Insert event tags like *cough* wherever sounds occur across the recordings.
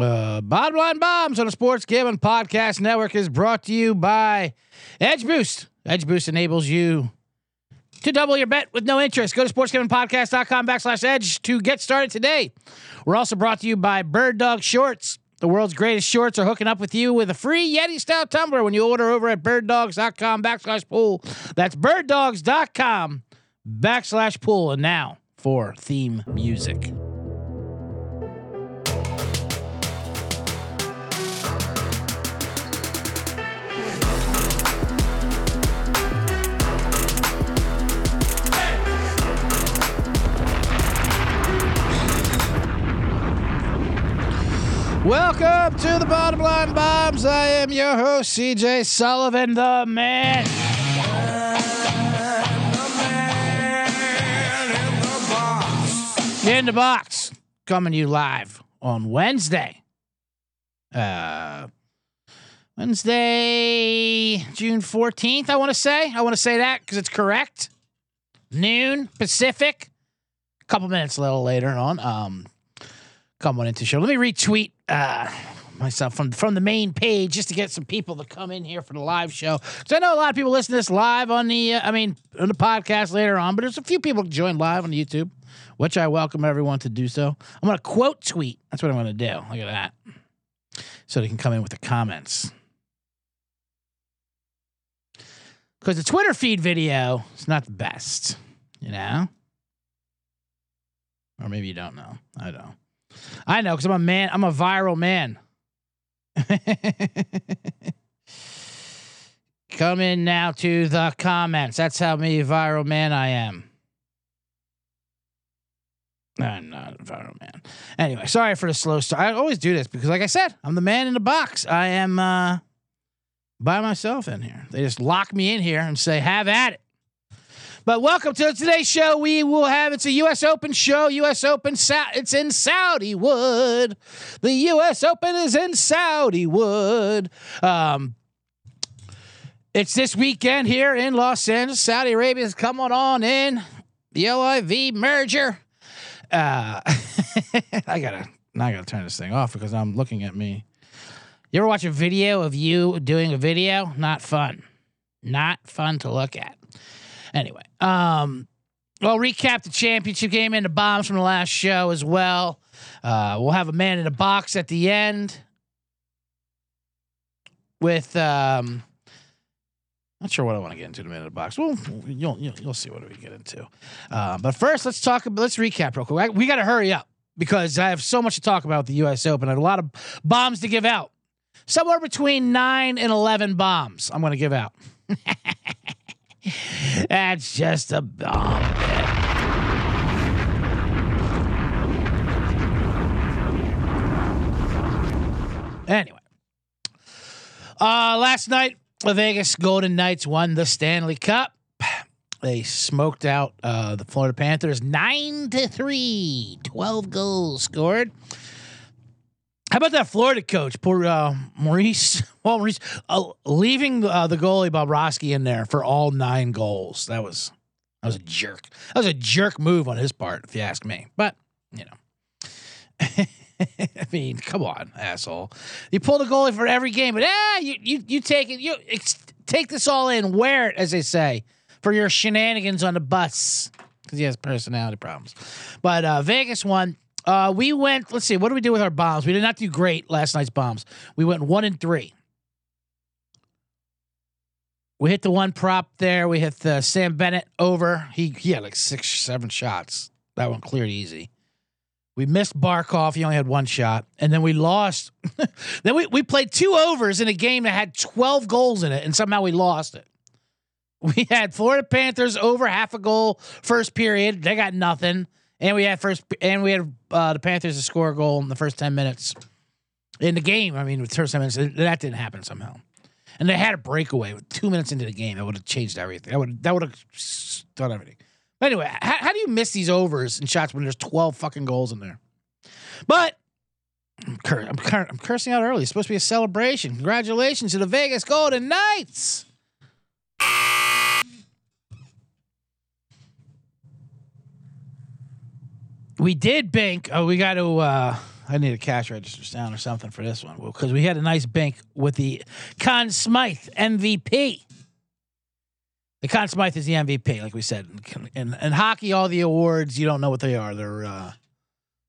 Uh, Bottom Line Bombs on the Sports Gambling Podcast Network is brought to you by Edge Boost. Edge Boost enables you to double your bet with no interest. Go to sportsgamblingpodcast.com backslash edge to get started today. We're also brought to you by Bird Dog Shorts. The world's greatest shorts are hooking up with you with a free Yeti style tumbler when you order over at birddogs.com backslash pool. That's birddogs.com backslash pool. And now for theme music. Welcome to the Bottom Line Bombs. I am your host, CJ Sullivan, the man. In the box, coming to you live on Wednesday. Uh, Wednesday, June 14th, I want to say. I want to say that because it's correct. Noon Pacific. A couple minutes a little later on. Um, coming into the show. Let me retweet uh, myself from from the main page just to get some people to come in here for the live show. Because I know a lot of people listen to this live on the, uh, I mean, on the podcast later on, but there's a few people join live on YouTube, which I welcome everyone to do so. I'm going to quote tweet. That's what I'm going to do. Look at that. So they can come in with the comments. Because the Twitter feed video is not the best, you know? Or maybe you don't know. I don't. I know because I'm a man. I'm a viral man. *laughs* Come in now to the comments. That's how me viral man I am. I'm not a viral man. Anyway, sorry for the slow start. I always do this because, like I said, I'm the man in the box. I am uh, by myself in here. They just lock me in here and say, "Have at it." But welcome to today's show. We will have it's a U.S. Open show. U.S. Open, it's in Saudi Wood. The U.S. Open is in Saudi Wood. Um, it's this weekend here in Los Angeles. Saudi Arabia is coming on in. The LIV merger. Uh, *laughs* I gotta, I gotta turn this thing off because I'm looking at me. You ever watch a video of you doing a video? Not fun. Not fun to look at. Anyway, um, well, recap the championship game and the bombs from the last show as well. Uh, we'll have a man in a box at the end with um, not sure what I want to get into the minute of the box. Well, you'll, you'll, you'll see what we get into. Uh, but first, let's talk. About, let's recap real quick. We got to hurry up because I have so much to talk about with the U.S. Open. I have a lot of bombs to give out. Somewhere between nine and eleven bombs. I'm going to give out. *laughs* *laughs* That's just a bomb. Anyway, uh, last night the Vegas Golden Knights won the Stanley Cup. *sighs* They smoked out uh, the Florida Panthers 9 to 3. 12 goals scored. How about that Florida coach, poor uh, Maurice? *laughs* Well, Maurice uh, leaving uh, the goalie Bobrovsky in there for all nine goals. That was that was a jerk. That was a jerk move on his part, if you ask me. But you know, *laughs* I mean, come on, asshole. You pull the goalie for every game, but ah, you you you take it. You ex- take this all in, wear it, as they say, for your shenanigans on the bus because he has personality problems. But uh, Vegas won uh, we went. Let's see. What did we do with our bombs? We did not do great last night's bombs. We went one and three. We hit the one prop there. We hit the Sam Bennett over. He he had like six, seven shots. That one cleared easy. We missed Barkov. He only had one shot, and then we lost. *laughs* then we we played two overs in a game that had twelve goals in it, and somehow we lost it. We had Florida Panthers over half a goal first period. They got nothing. And we had first, and we had uh, the Panthers to score a goal in the first ten minutes in the game. I mean, with first ten minutes, that didn't happen somehow. And they had a breakaway with two minutes into the game. That would have changed everything. That would that would have done everything. But anyway, how, how do you miss these overs and shots when there's twelve fucking goals in there? But I'm, cur- I'm, cur- I'm cursing out early. It's supposed to be a celebration. Congratulations to the Vegas Golden Knights. We did bank. Oh, we got to. Uh, I need a cash register sound or something for this one because we had a nice bank with the Conn Smythe MVP. The Conn Smythe is the MVP, like we said. In, in, hockey, all the awards you don't know what they are. They're uh,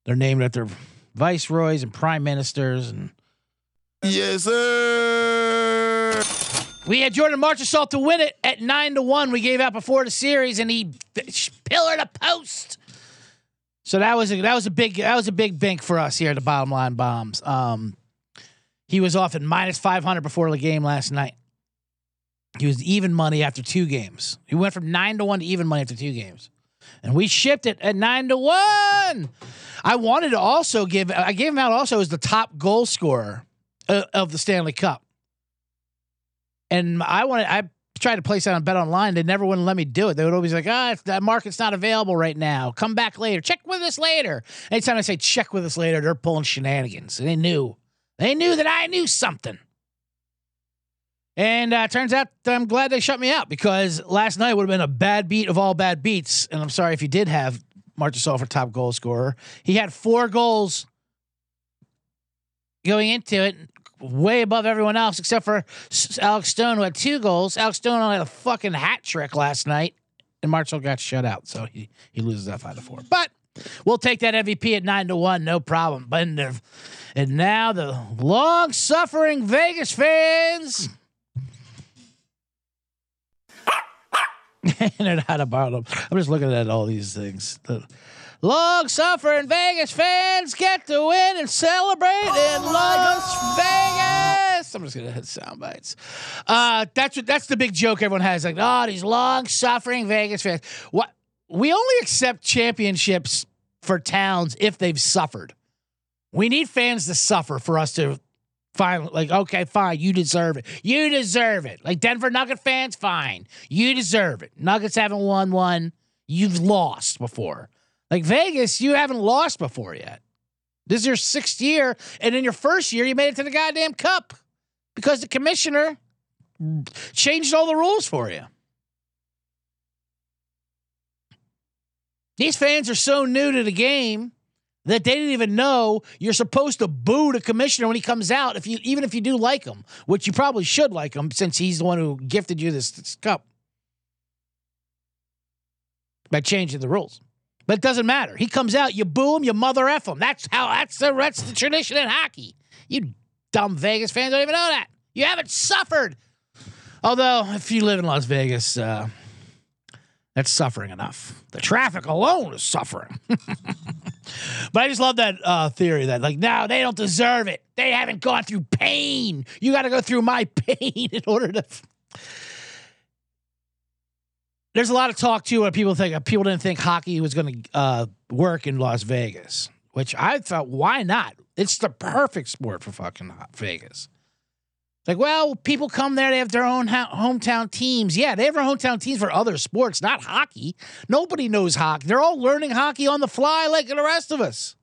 they're named after viceroys and prime ministers and. Yes, sir. We had Jordan Marchessault to win it at nine to one. We gave out before the series, and he pillared a post. So that was a that was a big that was a big bank for us here at the bottom line bombs. Um, he was off at minus five hundred before the game last night. He was even money after two games. He went from nine to one to even money after two games, and we shipped it at nine to one. I wanted to also give I gave him out also as the top goal scorer uh, of the Stanley Cup, and I wanted I tried to place that on Bet Online. They never wouldn't let me do it. They would always like, ah, oh, that market's not available right now. Come back later. Check with us later. Anytime I say check with us later, they're pulling shenanigans. They knew. They knew that I knew something. And uh, turns out I'm glad they shut me out because last night would have been a bad beat of all bad beats. And I'm sorry if you did have Marchessault for top goal scorer. He had four goals going into it way above everyone else except for Alex Stone, who had two goals. Alex Stone only had a fucking hat trick last night, and Marshall got shut out, so he he loses that five to four. But we'll take that MVP at nine to one, no problem. But and now the long suffering Vegas fans. *laughs* and how to borrow them. I'm just looking at all these things. The, Long suffering Vegas fans get to win and celebrate oh in Las Vegas. I'm just gonna hit sound bites. Uh, that's what that's the big joke everyone has. Like, oh, these long suffering Vegas fans. What we only accept championships for towns if they've suffered. We need fans to suffer for us to find like, okay, fine, you deserve it. You deserve it. Like Denver Nugget fans, fine. You deserve it. Nuggets haven't won one. You've lost before. Like Vegas, you haven't lost before yet. This is your sixth year, and in your first year, you made it to the goddamn cup because the commissioner changed all the rules for you. These fans are so new to the game that they didn't even know you're supposed to boo the commissioner when he comes out. If you even if you do like him, which you probably should like him since he's the one who gifted you this, this cup by changing the rules. But it doesn't matter. He comes out, you boo him, you mother f him. That's how that's the that's the tradition in hockey. You dumb Vegas fans don't even know that. You haven't suffered. Although, if you live in Las Vegas, uh, that's suffering enough. The traffic alone is suffering. *laughs* but I just love that uh, theory that, like, no, they don't deserve it. They haven't gone through pain. You got to go through my *laughs* pain in order to. There's a lot of talk too where people think people didn't think hockey was going to uh, work in Las Vegas, which I thought, why not? It's the perfect sport for fucking Vegas. Like, well, people come there, they have their own hometown teams. Yeah, they have their hometown teams for other sports, not hockey. Nobody knows hockey. They're all learning hockey on the fly like the rest of us.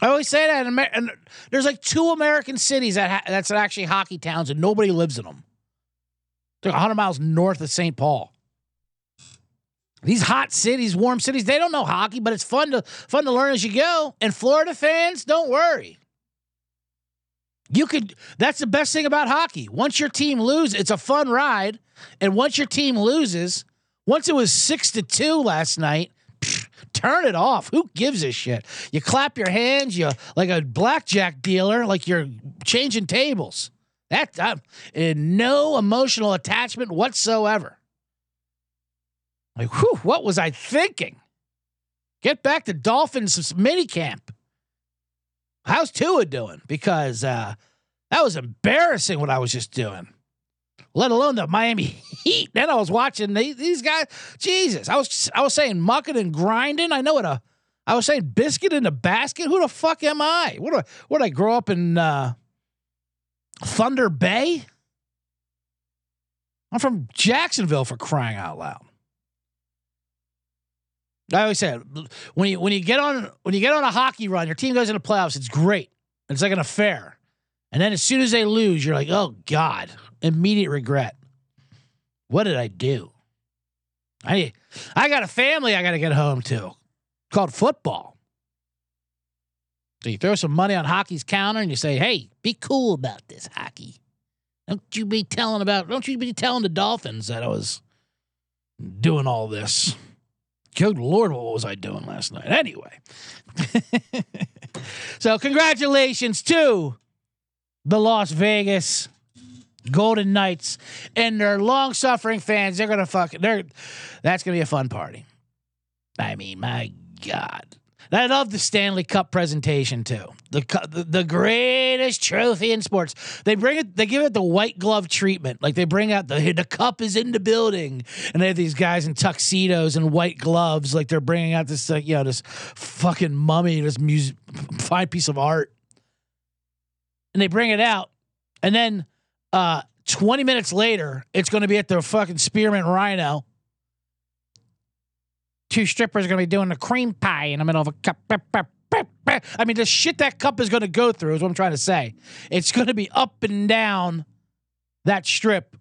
I always say that, and there's like two American cities that ha- that's actually hockey towns, and nobody lives in them. They're 100 miles north of St. Paul. These hot cities, warm cities, they don't know hockey, but it's fun to fun to learn as you go. And Florida fans, don't worry. You could that's the best thing about hockey. Once your team loses, it's a fun ride. And once your team loses, once it was 6 to 2 last night, turn it off. Who gives a shit? You clap your hands, you like a blackjack dealer, like you're changing tables. That uh, no emotional attachment whatsoever. Like, whew, what was I thinking? Get back to Dolphins mini camp. How's Tua doing? Because uh, that was embarrassing what I was just doing. Let alone the Miami *laughs* Heat. Then I was watching these guys. Jesus, I was I was saying mucking and grinding. I know what a. I was saying biscuit in the basket. Who the fuck am I? What do I, what did I grow up in? Uh, Thunder Bay? I'm from Jacksonville for crying out loud. I always said when you when you get on when you get on a hockey run, your team goes into playoffs, it's great. It's like an affair. And then as soon as they lose, you're like, oh God, immediate regret. What did I do? I I got a family I gotta get home to called football. So you throw some money on hockey's counter and you say, "Hey, be cool about this hockey. Don't you be telling about. Don't you be telling the Dolphins that I was doing all this." Good Lord, what was I doing last night? Anyway, *laughs* so congratulations to the Las Vegas Golden Knights and their long-suffering fans. They're gonna fuck. They're that's gonna be a fun party. I mean, my God. I love the Stanley Cup presentation too. The, the greatest trophy in sports. They bring it. They give it the white glove treatment. Like they bring out the the cup is in the building, and they have these guys in tuxedos and white gloves. Like they're bringing out this like you know this fucking mummy, this music, fine piece of art, and they bring it out, and then uh, 20 minutes later, it's going to be at the fucking Spearmint Rhino two strippers are going to be doing a cream pie in the middle of a cup. I mean, the shit that cup is going to go through is what I'm trying to say. It's going to be up and down that strip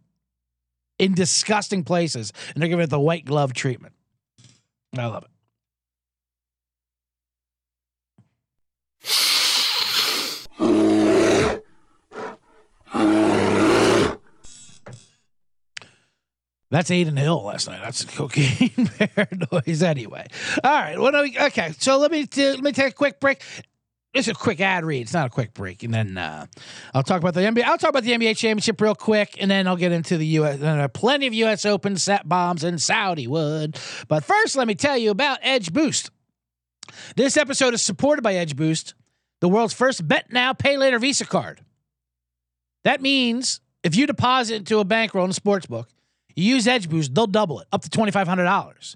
in disgusting places, and they're giving it the white glove treatment. I love it. That's Adin Hill last night. That's cocaine *laughs* bear noise. Anyway, all right. What do we? Okay, so let me let me take a quick break. It's a quick ad read. It's not a quick break, and then uh, I'll talk about the NBA. I'll talk about the NBA championship real quick, and then I'll get into the U.S. There are plenty of U.S. Open set bombs in Saudi wood. But first, let me tell you about Edge Boost. This episode is supported by Edge Boost, the world's first bet now, pay later Visa card. That means if you deposit into a bankroll in a sports book, you use Edge Boost, they'll double it up to twenty five hundred dollars,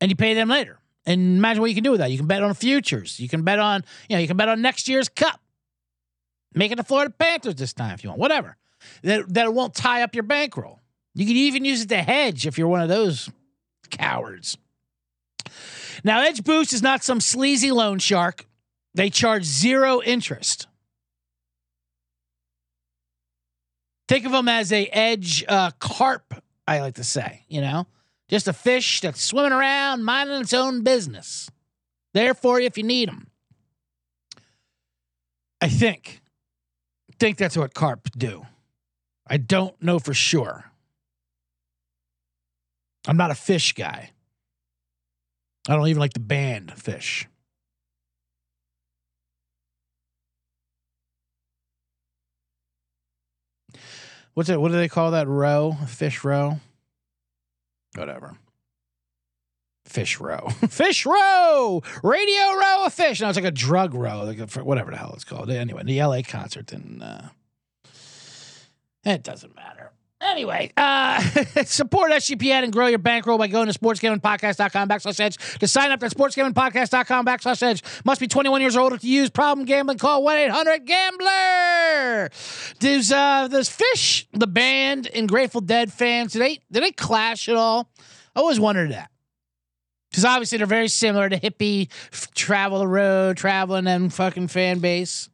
and you pay them later. And imagine what you can do with that. You can bet on futures. You can bet on you know you can bet on next year's Cup, make it the Florida Panthers this time if you want. Whatever that that won't tie up your bankroll. You can even use it to hedge if you're one of those cowards. Now, Edge Boost is not some sleazy loan shark. They charge zero interest. Think of them as a edge uh, carp, I like to say, you know, just a fish that's swimming around, minding its own business. There for you if you need them. I think, think that's what carp do. I don't know for sure. I'm not a fish guy. I don't even like the band Phish. What's it? What do they call that row? Fish row? Whatever. Fish row. *laughs* fish row! Radio row of fish. No, it's like a drug row, like a, whatever the hell it's called. Anyway, the LA concert and uh, it doesn't matter. Anyway, uh, *laughs* support SGPN and grow your bankroll by going to sportsgamblingpodcast.com backslash edge. To sign up at sportsgamblingpodcast.com backslash edge. Must be 21 years old to use. Problem gambling, call 1-800-GAMBLER. Does, uh, does Phish, the band, and Grateful Dead fans, do they, do they clash at all? I always wondered that. Because obviously they're very similar to hippie, travel the road, traveling and fucking fan base.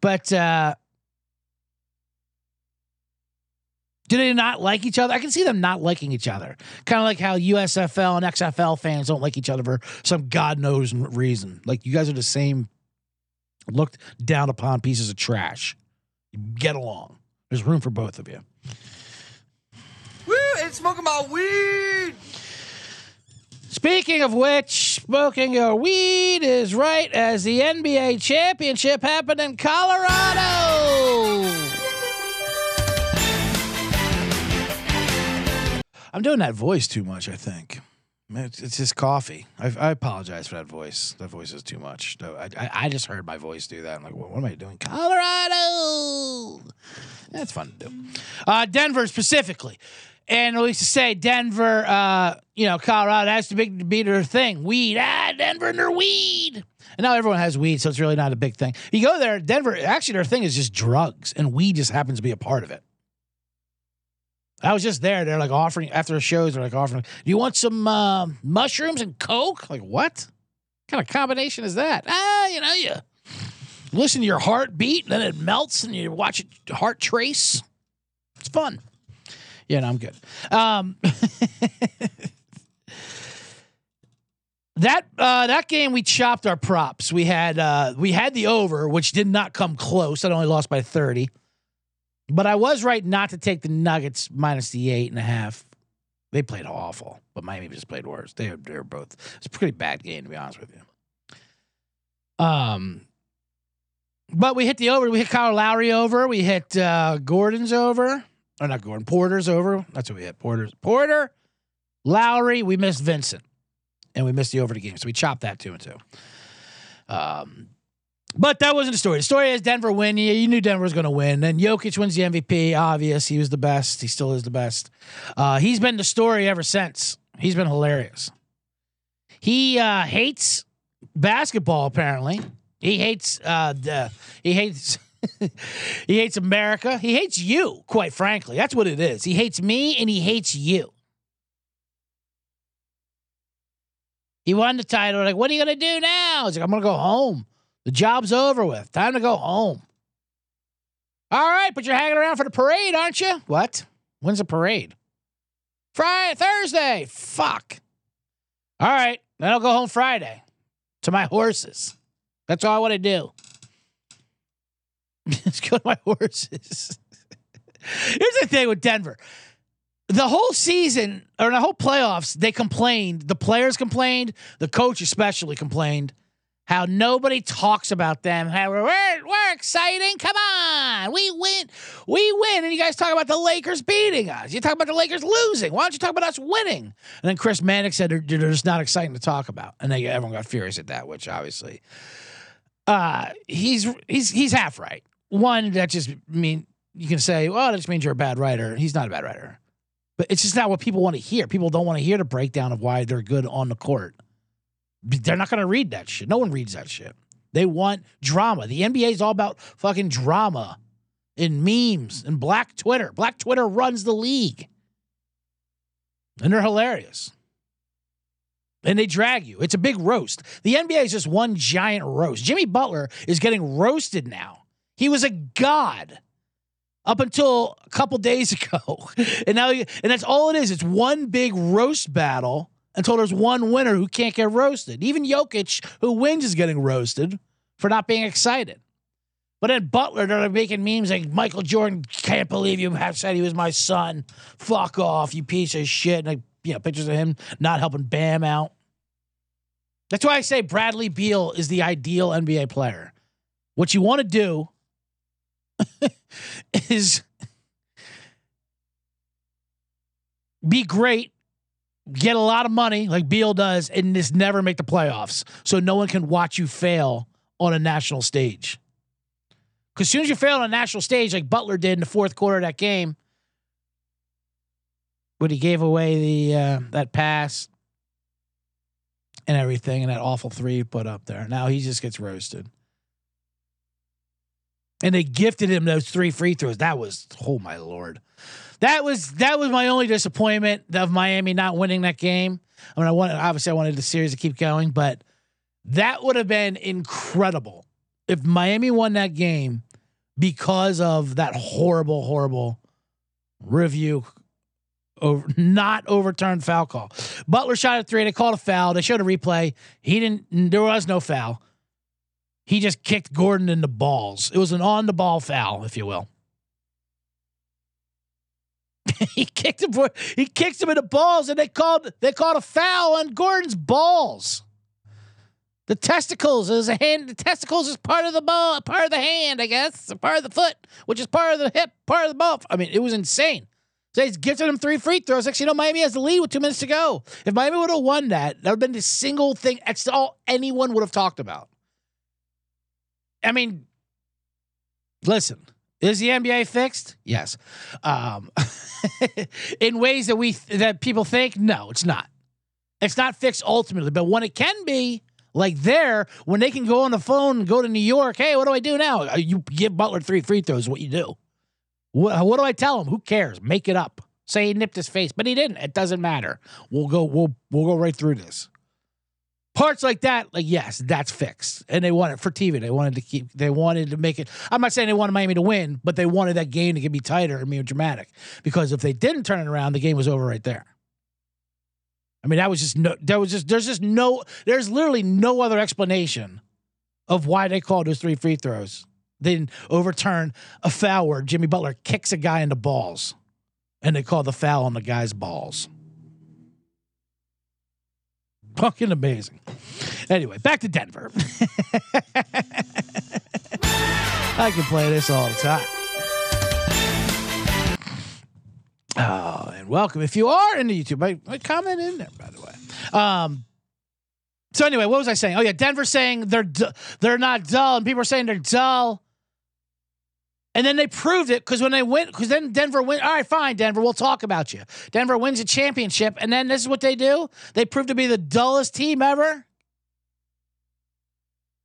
But, uh, Do they not like each other? I can see them not liking each other. Kind of like how USFL and XFL fans don't like each other for some God knows reason. Like you guys are the same looked down upon pieces of trash. Get along. There's room for both of you. Woo! Ain't smoking my weed. Speaking of which, smoking your weed is right as the NBA championship happened in Colorado. I'm doing that voice too much, I think. It's, just coffee. I, I apologize for that voice. That voice is too much. I, I, I just heard my voice do that. I'm like, what, what am I doing? Colorado. That's fun to do. Uh, Denver specifically. And we used to say Denver, uh, you know, Colorado, that's the big be their thing. Weed. Ah, Denver and their weed. And now everyone has weed, so it's really not a big thing. You go there, Denver, actually, their thing is just drugs, and weed just happens to be a part of it. I was just there. They're like offering after shows. They're like offering. Do you want some uh, mushrooms and coke? Like what? what? kind of combination is that? Ah, you know, you listen to your heartbeat, and then it melts, and you watch it heart trace. It's fun. Yeah, no, I'm good. Um, *laughs* that uh, that game we chopped our props. We had uh, we had the over, which did not come close. I only lost by thirty, but I was right not to take the Nuggets minus the eight and a half. They played awful, but Miami just played worse. They were, they were both. It's a pretty bad game to be honest with you. Um, but we hit the over. We hit Kyle Lowry over. We hit uh, Gordon's over. Or not Gordon. Porter's over. That's what we hit. Porter's Porter, Lowry. We missed Vincent, and we missed the over the game. So we chopped that two and two. Um, but that wasn't the story. The story is Denver win. Yeah, you knew Denver was going to win. And Jokic wins the MVP. Obvious. He was the best. He still is the best. Uh, he's been the story ever since. He's been hilarious. He uh, hates basketball. Apparently, he hates. Uh, the, he hates. *laughs* he hates America. He hates you. Quite frankly, that's what it is. He hates me and he hates you. He won the title. Like, what are you gonna do now? He's like, I'm gonna go home. The job's over with. Time to go home. All right, but you're hanging around for the parade, aren't you? What? When's the parade? Friday, Thursday. Fuck. All right, then I'll go home Friday to my horses. That's all I want to do. *laughs* Let's go to my horses. *laughs* Here's the thing with Denver. The whole season or the whole playoffs, they complained. The players complained. The coach especially complained how nobody talks about them. How we're, we're, exciting. Come on. We win. We win. And you guys talk about the Lakers beating us. You talk about the Lakers losing. Why don't you talk about us winning? And then Chris Mannix said they're, they're just not exciting to talk about. And they, everyone got furious at that, which obviously uh, he's he's he's half right. One, that just mean you can say, well, that just means you're a bad writer. He's not a bad writer. But it's just not what people want to hear. People don't want to hear the breakdown of why they're good on the court. They're not going to read that shit. No one reads that shit. They want drama. The NBA is all about fucking drama and memes and black Twitter. Black Twitter runs the league. And they're hilarious. And they drag you. It's a big roast. The NBA is just one giant roast. Jimmy Butler is getting roasted now. He was a god up until a couple days *laughs* ago. And now and that's all it is. It's one big roast battle until there's one winner who can't get roasted. Even Jokic, who wins, is getting roasted for not being excited. But then Butler, they're making memes like Michael Jordan can't believe you have said he was my son. Fuck off, you piece of shit. And like, you know, pictures of him not helping Bam out. That's why I say Bradley Beal is the ideal NBA player. What you want to do *laughs* is be great, get a lot of money like Beal does, and just never make the playoffs. So no one can watch you fail on a national stage. Because as soon as you fail on a national stage, like Butler did in the fourth quarter of that game, when he gave away the uh, that pass and everything, and that awful three he put up there. Now he just gets roasted. And they gifted him those three free throws. That was oh my lord. That was that was my only disappointment of Miami not winning that game. I mean, I wanted obviously I wanted the series to keep going, but that would have been incredible if Miami won that game because of that horrible, horrible review over not overturned foul call. Butler shot at three. They called a foul. They showed a replay. He didn't. There was no foul. He just kicked Gordon in the balls. It was an on the ball foul, if you will. *laughs* he kicked him. For, he kicked him in the balls, and they called they called a foul on Gordon's balls. The testicles is a hand. The testicles is part of the ball, part of the hand, I guess, part of the foot, which is part of the hip, part of the ball. I mean, it was insane. So he's gifted him three free throws. Actually, you know, Miami has the lead with two minutes to go. If Miami would have won that, that would have been the single thing. That's all anyone would have talked about. I mean, listen, is the NBA fixed? Yes. Um, *laughs* in ways that we that people think, no, it's not. It's not fixed ultimately, but when it can be, like there, when they can go on the phone and go to New York, hey, what do I do now? Uh, You give Butler three free throws. What you do? What, what do I tell him? Who cares? Make it up. Say he nipped his face, but he didn't. It doesn't matter. We'll go. We'll we'll go right through this. Parts like that, like yes, that's fixed, and they wanted for TV. They wanted to keep. They wanted to make it. I'm not saying they wanted Miami to win, but they wanted that game to get be tighter and more dramatic. Because if they didn't turn it around, the game was over right there. I mean, that was just no. There was just there's just no. There's literally no other explanation of why they called those three free throws. They didn't overturn a foul where Jimmy Butler kicks a guy in the balls, and they call the foul on the guy's balls. Fucking amazing. Anyway, back to Denver. *laughs* I can play this all the time. Oh, and welcome. If you are into YouTube, I, I comment in there, by the way. Um, so anyway, what was I saying? Oh yeah, Denver saying they're du- they're not dull, and people are saying they're dull. And then they proved it because when they went, because then Denver went. All right, fine, Denver, we'll talk about you. Denver wins a championship, and then this is what they do: they prove to be the dullest team ever.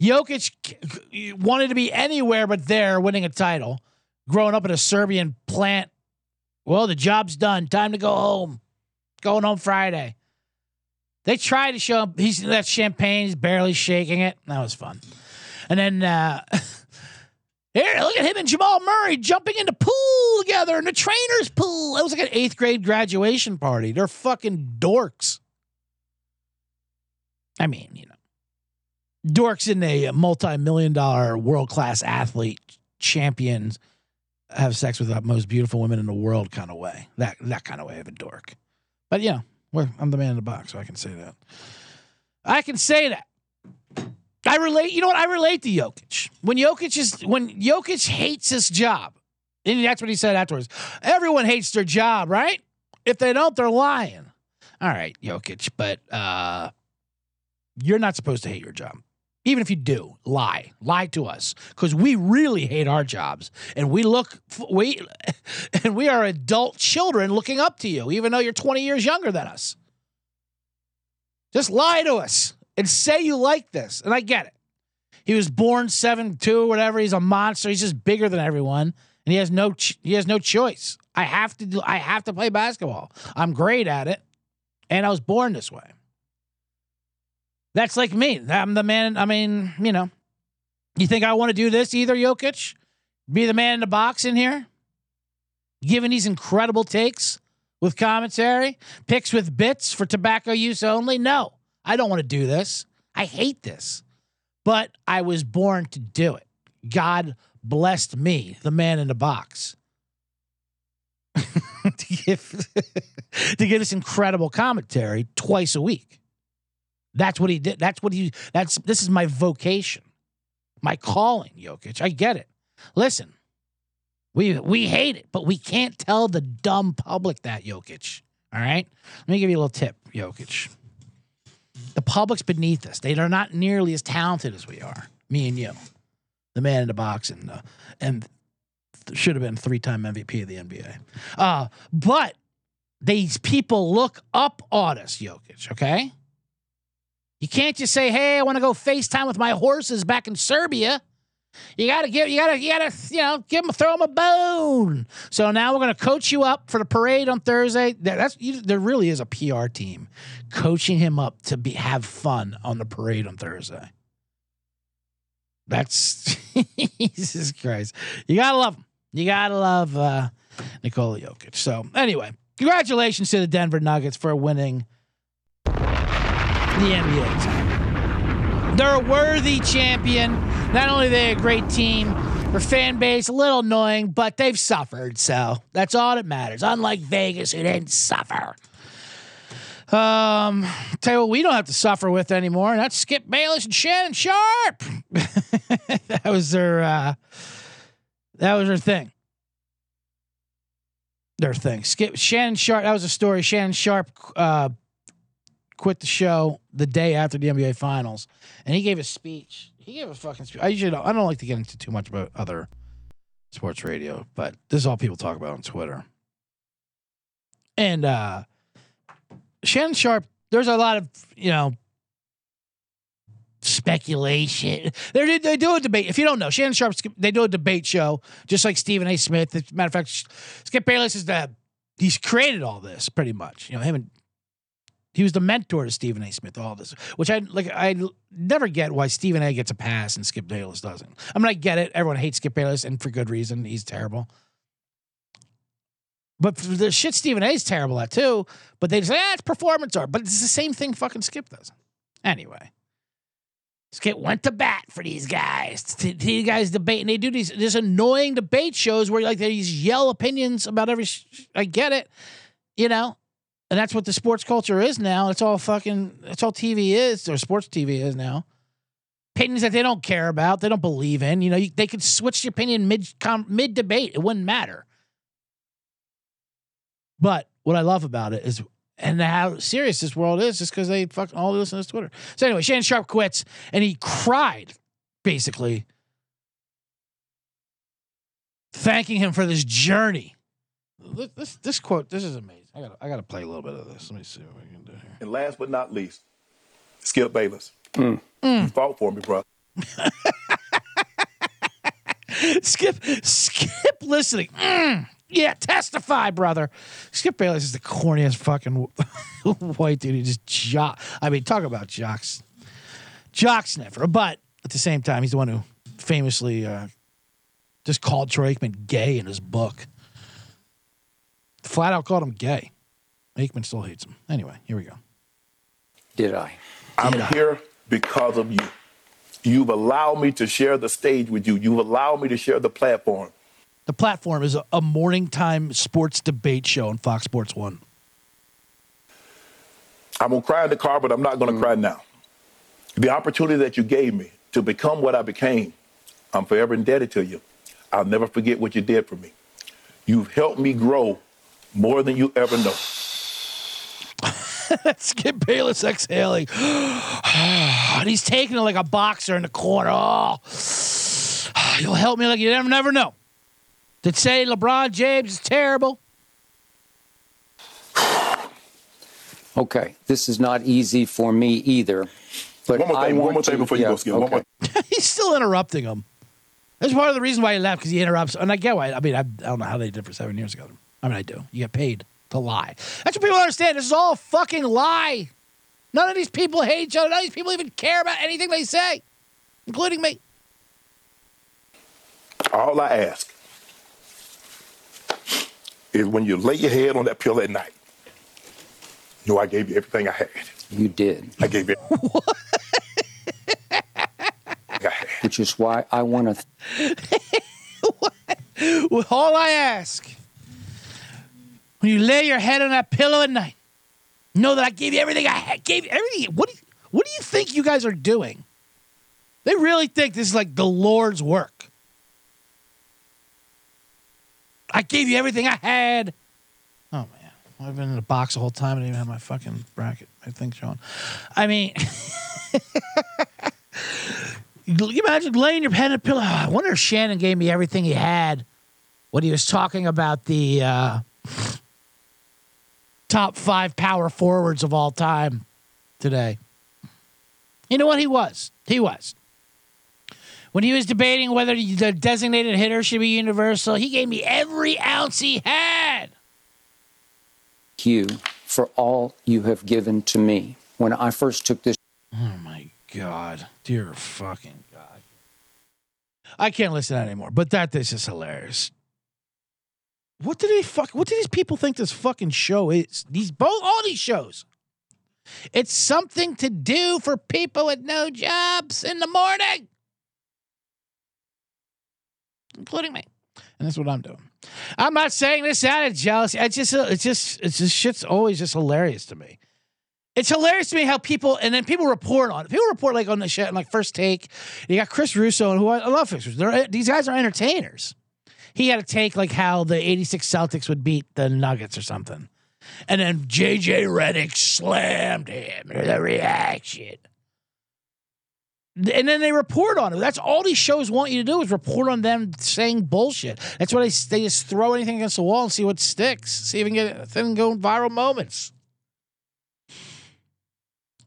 Jokic wanted to be anywhere but there, winning a title. Growing up in a Serbian plant well, the job's done. Time to go home. Going home Friday. They tried to show him he's that champagne. He's barely shaking it. That was fun. And then uh, *laughs* here, look at him and Jamal Murray jumping into pool together in the trainer's pool. It was like an eighth grade graduation party. They're fucking dorks. I mean, you know, dorks in a uh, multi-million dollar world class athlete champions have sex with the most beautiful women in the world kind of way. That that kind of way of a dork. But yeah, I'm the man in the box, so I can say that. I can say that. I relate. You know what? I relate to Jokic. When Jokic is when Jokic hates his job, and that's what he said afterwards. Everyone hates their job, right? If they don't, they're lying. All right, Jokic, but uh, you're not supposed to hate your job. Even if you do, lie, lie to us, because we really hate our jobs, and we look, we, *laughs* and we are adult children looking up to you, even though you're 20 years younger than us. Just lie to us and say you like this, and I get it. He was born seven two, whatever. He's a monster. He's just bigger than everyone, and he has no, ch- he has no choice. I have to do, I have to play basketball. I'm great at it, and I was born this way. That's like me. I'm the man. I mean, you know, you think I want to do this either, Jokic? Be the man in the box in here? Giving these incredible takes with commentary, picks with bits for tobacco use only? No, I don't want to do this. I hate this. But I was born to do it. God blessed me, the man in the box. *laughs* to give *laughs* to give this incredible commentary twice a week. That's what he did. That's what he. That's this is my vocation, my calling, Jokic. I get it. Listen, we we hate it, but we can't tell the dumb public that Jokic. All right. Let me give you a little tip, Jokic. The public's beneath us. They are not nearly as talented as we are. Me and you, the man in the box, and uh, and should have been three time MVP of the NBA. Uh, but these people look up on us, Jokic. Okay. You can't just say, "Hey, I want to go FaceTime with my horses back in Serbia." You gotta give, you gotta, you gotta, you know, give them, throw them a bone. So now we're gonna coach you up for the parade on Thursday. That's you, there really is a PR team coaching him up to be have fun on the parade on Thursday. That's *laughs* Jesus Christ. You gotta love him. You gotta love uh, Nikola Jokic. So anyway, congratulations to the Denver Nuggets for winning the NBA title. They're a worthy champion. Not only are they a great team, their fan base a little annoying, but they've suffered. So that's all that matters. Unlike Vegas, who didn't suffer. Um, tell you what, we don't have to suffer with anymore. And that's Skip Bayless and Shannon Sharpe. *laughs* that was their. Uh, that was their thing. Their thing. Skip Shannon Sharpe. That was a story. Shannon Sharpe uh, quit the show the day after the NBA Finals, and he gave a speech. He gave a fucking speech. I usually don't, I don't like to get into too much about other sports radio, but this is all people talk about on Twitter. And uh Shannon Sharpe, there's a lot of you know speculation. They they do a debate. If you don't know, Shannon Sharpe, they do a debate show just like Stephen A. Smith. As a matter of fact, Skip Bayless is the he's created all this pretty much. You know him and he was the mentor to Stephen A. Smith. All this, which I like, I never get why Stephen A. gets a pass and Skip Bayless doesn't. I mean, I get it. Everyone hates Skip Bayless, and for good reason. He's terrible. But the shit Stephen A. is terrible at too. But they say, ah, it's performance art. But it's the same thing fucking Skip does. Anyway. Skip went to bat for these guys. These guys debate, and they do these this annoying debate shows where like they yell opinions about every. Sh- I get it, you know, and that's what the sports culture is now. It's all fucking. it's all TV is, or sports TV is now. Opinions that they don't care about, they don't believe in. You know, you, they could switch the opinion mid mid debate. It wouldn't matter. But what I love about it is, and how serious this world is, just because they fucking all listen to Twitter. So anyway, Shannon Sharpe quits, and he cried, basically, thanking him for this journey. This, this quote, this is amazing. I got, I got to play a little bit of this. Let me see what we can do here. And last but not least, Skip Bayless. You fought for me, bro. *laughs* Skip, skip listening. Mm, yeah, testify, brother. Skip Bayless is the corniest fucking *laughs* white dude. He just jock. I mean, talk about jocks, jock sniffer. But at the same time, he's the one who famously uh, just called Troy Aikman gay in his book. Flat out called him gay. Aikman still hates him. Anyway, here we go. Did I? I'm Yeah. here because of you. You've allowed me to share the stage with you. You've allowed me to share the platform. The platform is a, a morning time sports debate show on Fox Sports One. I'm gonna cry in the car, but I'm not gonna mm. cry now. The opportunity that you gave me to become what I became, I'm forever indebted to you. I'll never forget what you did for me. You've helped me grow more than you ever know. *laughs* Skip Bayless exhaling. and *gasps* he's taking it like a boxer in the corner. Oh, *sighs* you'll help me like you never, never know. Did say LeBron James is terrible. *sighs* Okay, this is not easy for me either. But One more I thing, one more thing to- before you yeah, go, Skip. One more. *laughs* he's still interrupting him. That's part of the reason why he left because he interrupts. And I get why. I mean, I, I don't know how they did for seven years ago. I mean, I do. You get paid to lie. That's what people understand. This is all a fucking lie. None of these people hate each other. None of these people even care about anything they say, including me. All I ask is when you lay your head on that pillow at night, you know I gave you everything I had. You did, I gave you. *laughs* I had. which is why I want *laughs* to. Well, all I ask, when you lay your head on that pillow at night, know that I gave you everything I had. Gave you everything. What do you, what do you think you guys are doing? They really think this is like the Lord's work. I gave you everything I had. Oh man, I've been in a box the whole time. I didn't even have my fucking bracket. I think, Sean. I mean. *laughs* You imagine laying your head on a pillow. I wonder if Shannon gave me everything he had when he was talking about the uh, top five power forwards of all time today. You know what he was? He was. When he was debating whether the designated hitter should be universal, he gave me every ounce he had. you for all you have given to me. When I first took this Oh my God. Dear fucking God. I can't listen to that anymore. But that this is hilarious. What do they fuck what do these people think this fucking show is? These both all these shows. It's something to do for people with no jobs in the morning. Including me. And that's what I'm doing. I'm not saying this out of jealousy. I just it's just it's just shit's always just hilarious to me. It's hilarious to me how people and then people report on it. People report like on the show, like first take. You got Chris Russo and who I, I love Chris Russo. These guys are entertainers. He had a take like how the '86 Celtics would beat the Nuggets or something, and then JJ Redick slammed him. The reaction, and then they report on it. That's all these shows want you to do is report on them saying bullshit. That's why they they just throw anything against the wall and see what sticks. See if we can get them going viral moments.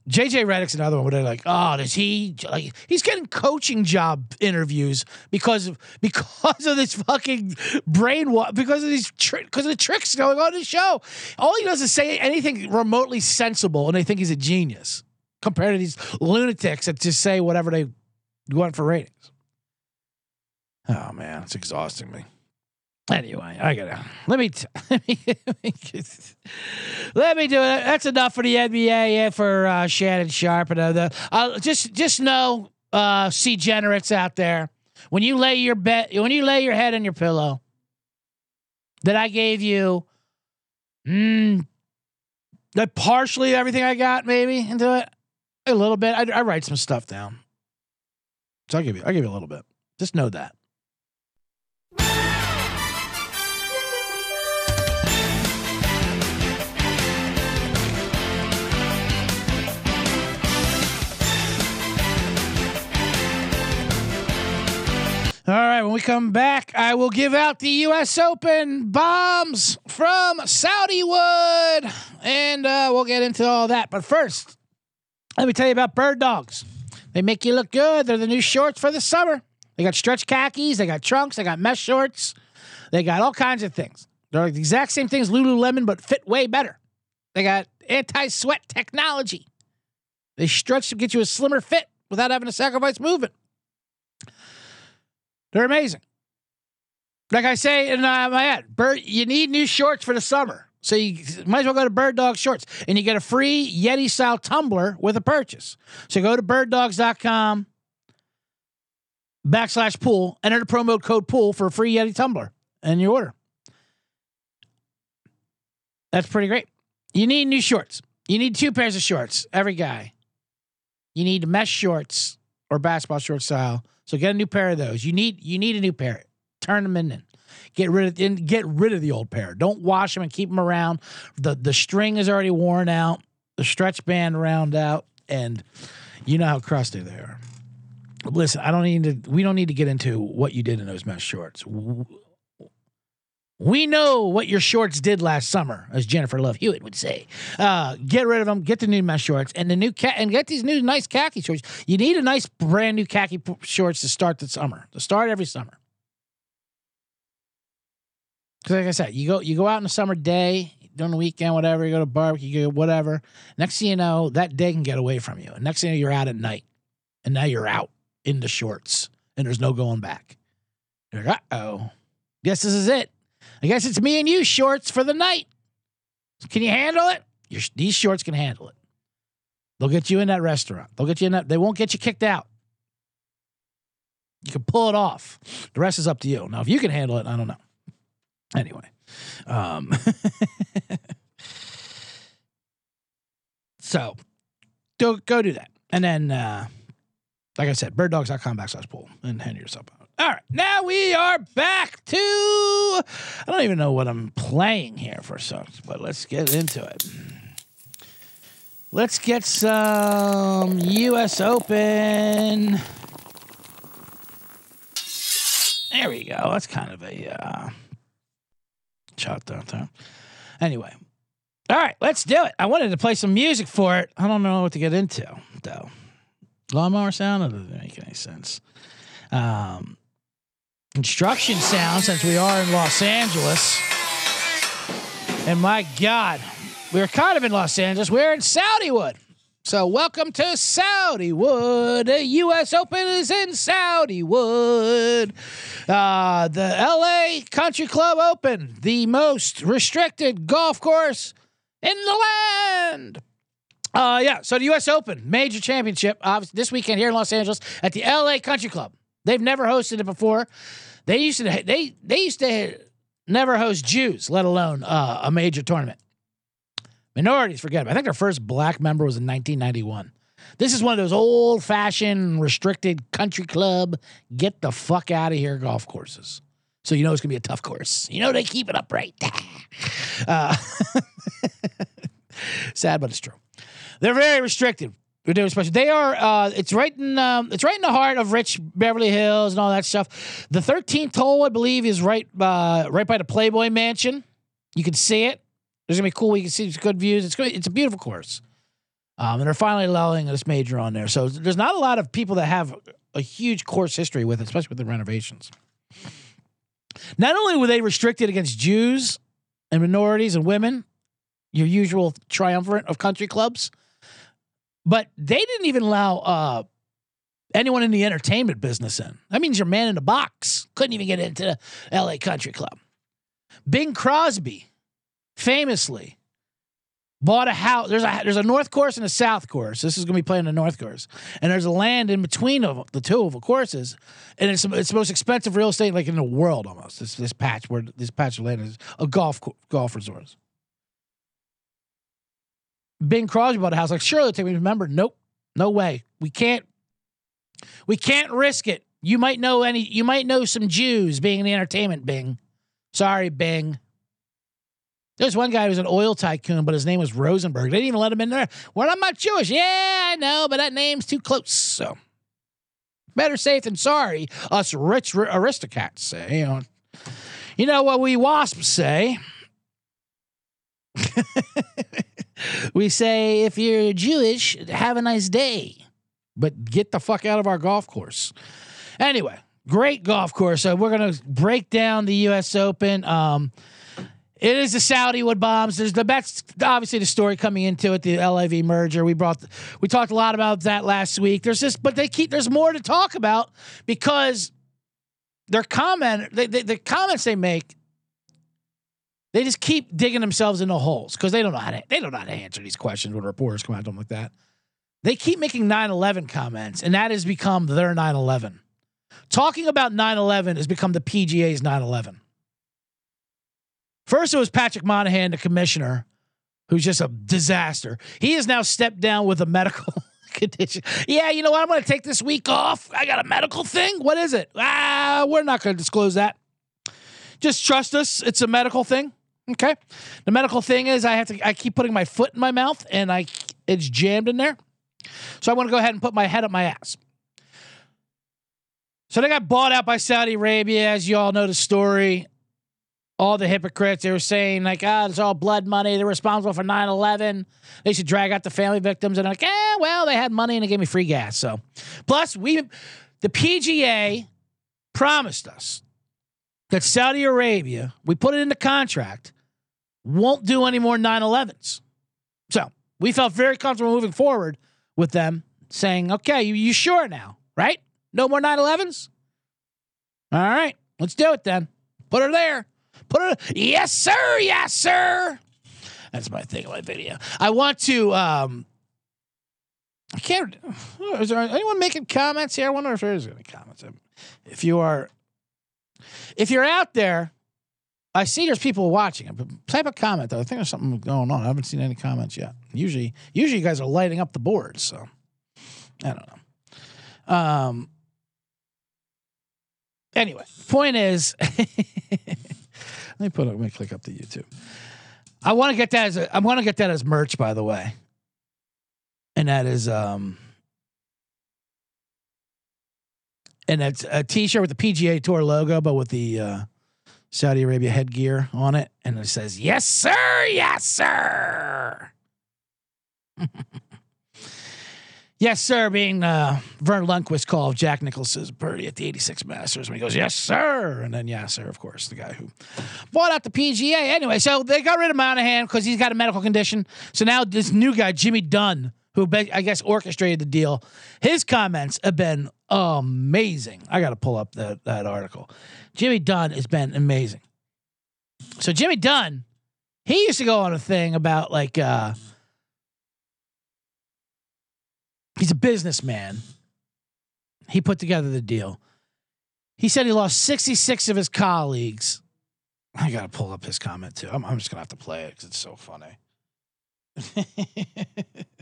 JJ Redick's another one where they're like, oh, does he like he's getting coaching job interviews because of because of this fucking brain because of these tri- because of the tricks going on in the show. All he does is say anything remotely sensible, and they think he's a genius compared to these lunatics that just say whatever they want for ratings. Oh man, it's exhausting me. Anyway, I gotta let me t- *laughs* let me let me do it. That's enough for the NBA. Yeah, for uh, Shannon Sharpe and the uh, just just know, uh, see generates out there when you lay your bed when you lay your head on your pillow that I gave you, mm, that partially everything I got maybe into it a little bit. I, I write some stuff down, so I'll give you I'll give you a little bit. Just know that. All right, when we come back, I will give out the U.S. Open bombs from Saudi Wood, and uh, we'll get into all that. But first, let me tell you about Bird Dogs. They make you look good. They're the new shorts for the summer. They got stretch khakis, they got trunks, they got mesh shorts, they got all kinds of things. They're like the exact same things Lululemon, but fit way better. They got anti-sweat technology. They stretch to get you a slimmer fit without having to sacrifice movement. They're amazing. Like I say in uh, my ad, bird, you need new shorts for the summer. So you might as well go to Bird Dog Shorts and you get a free Yeti style tumbler with a purchase. So go to birddogs.com backslash pool, enter the promo code pool for a free Yeti tumbler and your order. That's pretty great. You need new shorts. You need two pairs of shorts, every guy. You need mesh shorts or basketball short style. So get a new pair of those. You need you need a new pair. Turn them in. Get rid of and get rid of the old pair. Don't wash them and keep them around. The the string is already worn out. The stretch band round out, and you know how crusty they are. Listen, I don't need to. We don't need to get into what you did in those mesh shorts. We know what your shorts did last summer, as Jennifer Love Hewitt would say. Uh, get rid of them. Get the new mesh shorts and the new cat and get these new nice khaki shorts. You need a nice brand new khaki p- shorts to start the summer. To start every summer. Because like I said, you go you go out on a summer day during the weekend, whatever. You go to barbecue, whatever. Next thing you know, that day can get away from you. And next thing you know, you're out at night, and now you're out in the shorts, and there's no going back. You're like, uh oh, guess this is it. I guess it's me and you shorts for the night. Can you handle it? Your, these shorts can handle it. They'll get you in that restaurant. They'll get you in that. They won't get you kicked out. You can pull it off. The rest is up to you. Now, if you can handle it, I don't know. Anyway, um, *laughs* so go go do that, and then uh, like I said, birddogs.com backslash pool and hand yourself out. All right, now we are back to. I don't even know what I'm playing here for songs, but let's get into it. Let's get some U.S. Open. There we go. That's kind of a uh, shot down there. Anyway, all right, let's do it. I wanted to play some music for it. I don't know what to get into though. Lawnmower sound doesn't make any sense. Um, construction sound since we are in Los Angeles. And my God, we're kind of in Los Angeles. We're in Saudi Wood. So welcome to Saudi Wood. The U.S. Open is in Saudi Wood. Uh, the L.A. Country Club Open, the most restricted golf course in the land. Uh, yeah. So the U.S. Open major championship uh, this weekend here in Los Angeles at the L.A. Country Club. They've never hosted it before. They used to they they used to never host Jews, let alone uh, a major tournament. Minorities, forget about. I think their first black member was in 1991. This is one of those old fashioned restricted country club, get the fuck out of here golf courses. So you know it's gonna be a tough course. You know they keep it upright. *laughs* uh, *laughs* sad, but it's true. They're very restricted. special. they are. Uh, it's right in. Um, it's right in the heart of rich Beverly Hills and all that stuff. The 13th hole, I believe, is right. Uh, right by the Playboy Mansion. You can see it. There's gonna be cool. You can see good views. It's good. It's a beautiful course. Um, and they're finally allowing this major on there. So there's not a lot of people that have a huge course history with it, especially with the renovations. Not only were they restricted against Jews and minorities and women, your usual triumvirate of country clubs, but they didn't even allow uh, anyone in the entertainment business in. That means your man in the box couldn't even get into the LA Country Club. Bing Crosby, famously, bought a house. There's a there's a north course and a south course. This is going to be playing the north course, and there's a land in between of the two of the courses, and it's it's the most expensive real estate like in the world almost. This this patch where this patch of land is a golf golf resort. Bing Crosby bought a house. Like surely take me. Remember, nope, no way. We can't. We can't risk it. You might know any. You might know some Jews being in the entertainment. Bing, sorry, Bing. There's one guy who's an oil tycoon, but his name was Rosenberg. They didn't even let him in there. Well, I'm not Jewish. Yeah, I know, but that name's too close. So better safe than sorry. Us rich r- aristocrats say. You know, you know what we wasps say. *laughs* *laughs* we say if you're Jewish, have a nice day, but get the fuck out of our golf course. Anyway, great golf course. So we're gonna break down the U.S. Open. Um, it is the Saudi wood bombs. There's the that's obviously the story coming into it, the LIV merger. We brought we talked a lot about that last week. There's just but they keep there's more to talk about because their comment they, the comments they make they just keep digging themselves into holes because they don't know how to they don't know how to answer these questions when reporters come at them like that. They keep making 9/11 comments, and that has become their 9/11. Talking about 9/11 has become the PGA's 9/11. First, it was Patrick Monahan, the commissioner, who's just a disaster. He has now stepped down with a medical *laughs* condition. Yeah, you know what? I'm going to take this week off. I got a medical thing. What is it? Ah, we're not going to disclose that. Just trust us. It's a medical thing. Okay. The medical thing is I have to. I keep putting my foot in my mouth and I it's jammed in there. So I want to go ahead and put my head up my ass. So they got bought out by Saudi Arabia, as you all know the story. All the hypocrites, they were saying, like, ah, it's all blood money. They're responsible for 9 11. They should drag out the family victims. And like, eh, well, they had money and they gave me free gas. So, plus, we, the PGA promised us that Saudi Arabia, we put it in the contract, won't do any more 9 11s. So, we felt very comfortable moving forward with them saying, okay, you, you sure now, right? No more 9 11s? All right, let's do it then. Put her there. Put her. Yes, sir. Yes, sir. That's my thing on my video. I want to. um I can't. Is there anyone making comments here? I wonder if there is any comments. If you are, if you're out there, I see there's people watching type a comment though. I think there's something going on. I haven't seen any comments yet. Usually, usually you guys are lighting up the board. So I don't know. Um. Anyway, point is, *laughs* let me put. Let me click up the YouTube. I want to get that as a, I want to get that as merch, by the way, and that is um, and it's a T-shirt with the PGA Tour logo, but with the uh, Saudi Arabia headgear on it, and it says "Yes, sir, yes, sir." *laughs* Yes, sir, being uh, Verne Lundquist call of Jack Nicklaus's birdie at the 86 Masters when he goes, yes, sir. And then, yes, sir, of course, the guy who bought out the PGA. Anyway, so they got rid of Monahan because he's got a medical condition. So now this new guy, Jimmy Dunn, who I guess orchestrated the deal, his comments have been amazing. I got to pull up that, that article. Jimmy Dunn has been amazing. So Jimmy Dunn, he used to go on a thing about like, uh, he's a businessman. He put together the deal. He said he lost 66 of his colleagues. I got to pull up his comment too. I'm, I'm just going to have to play it because it's so funny. *laughs*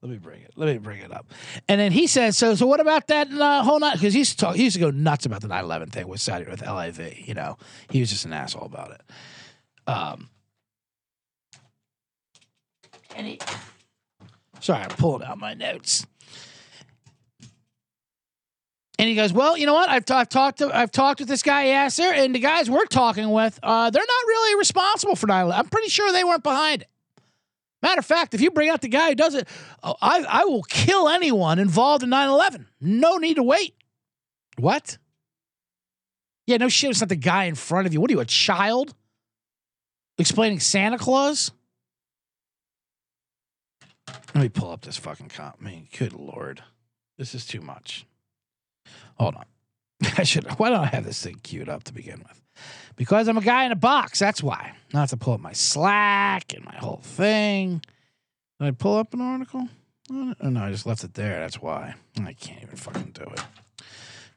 Let me bring it. Let me bring it up. And then he says, "So, so what about that uh, whole night? Because he used to talk. He used to go nuts about the 9/11 thing with Saudi with LIV. You know, he was just an asshole about it. Um, and he, Sorry, I'm pulling out my notes. And he goes, "Well, you know what? I've, t- I've talked to I've talked with this guy Yasser, and the guys we're talking with, uh, they're not really responsible for 9/11. I'm pretty sure they weren't behind it. Matter of fact, if you bring out the guy who does it, oh, I I will kill anyone involved in 9/11. No need to wait. What? Yeah, no shit. It's not the guy in front of you. What are you, a child? Explaining Santa Claus? Let me pull up this fucking comp. I mean, good lord. This is too much. Hold on. *laughs* I should. Why don't I have this thing queued up to begin with? Because I'm a guy in a box. That's why. Have to pull up my Slack and my whole thing. Did I pull up an article? Oh no, I just left it there. That's why. I can't even fucking do it.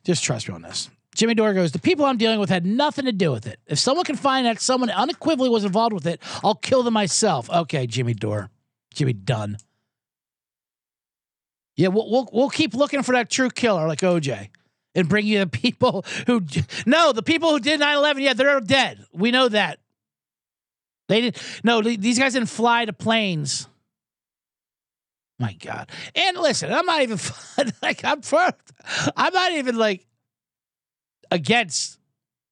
Just trust me on this. Jimmy Dore goes, The people I'm dealing with had nothing to do with it. If someone can find that someone unequivocally was involved with it, I'll kill them myself. Okay, Jimmy Dore. Jimmy Dunn. Yeah, we'll, we'll, we'll keep looking for that true killer like OJ and bring you the people who. No, the people who did 9 11, yeah, they're dead. We know that. They didn't. No, these guys didn't fly to planes. My God. And listen, I'm not even *laughs* like I'm for I'm not even like against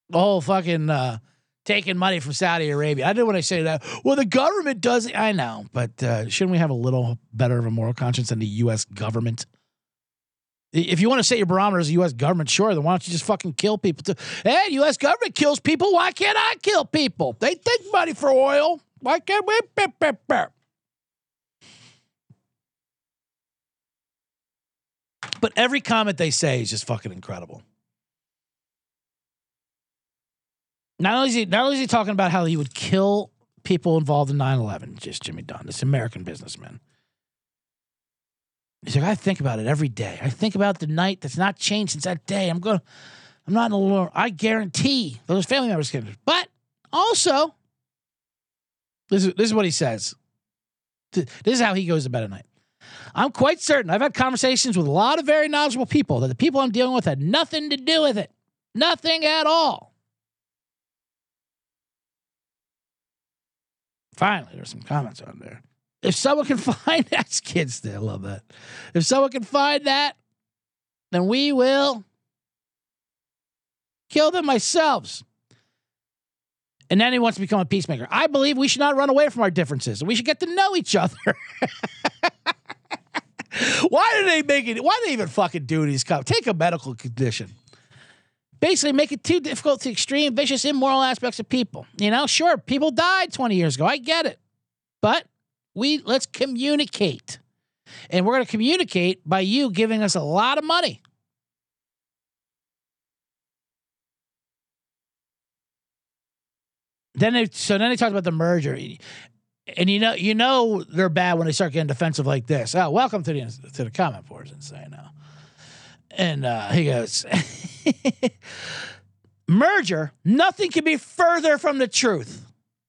the whole fucking uh taking money from Saudi Arabia. I didn't want to say that. Well, the government does. I know, but uh, shouldn't we have a little better of a moral conscience than the U.S. government? If you want to set your barometer as the U.S. government, sure, then why don't you just fucking kill people? Too? Hey, U.S. government kills people. Why can't I kill people? They take money for oil. Why can't we? But every comment they say is just fucking incredible. Not only is he not only is he talking about how he would kill people involved in 9-11, just Jimmy Dunn, this American businessman. He's like, I think about it every day. I think about the night that's not changed since that day. I'm going I'm not in the Lord. I guarantee those family members can. But also, this is, this is what he says. This is how he goes to bed at night. I'm quite certain I've had conversations with a lot of very knowledgeable people that the people I'm dealing with had nothing to do with it. Nothing at all. Finally, there's some comments on there. If someone can *laughs* find that, kids still love that. If someone can find that, then we will kill them ourselves. And then he wants to become a peacemaker. I believe we should not run away from our differences. We should get to know each other. *laughs* why do they make it? Why do they even fucking do these? Cup? Take a medical condition. Basically, make it too difficult to extreme, vicious, immoral aspects of people. You know, sure, people died 20 years ago. I get it. But we let's communicate. And we're going to communicate by you giving us a lot of money. Then they so then they talked about the merger and you know you know they're bad when they start getting defensive like this. Oh, welcome to the to the comment boards and say no. And uh, he goes, *laughs* merger. Nothing can be further from the truth.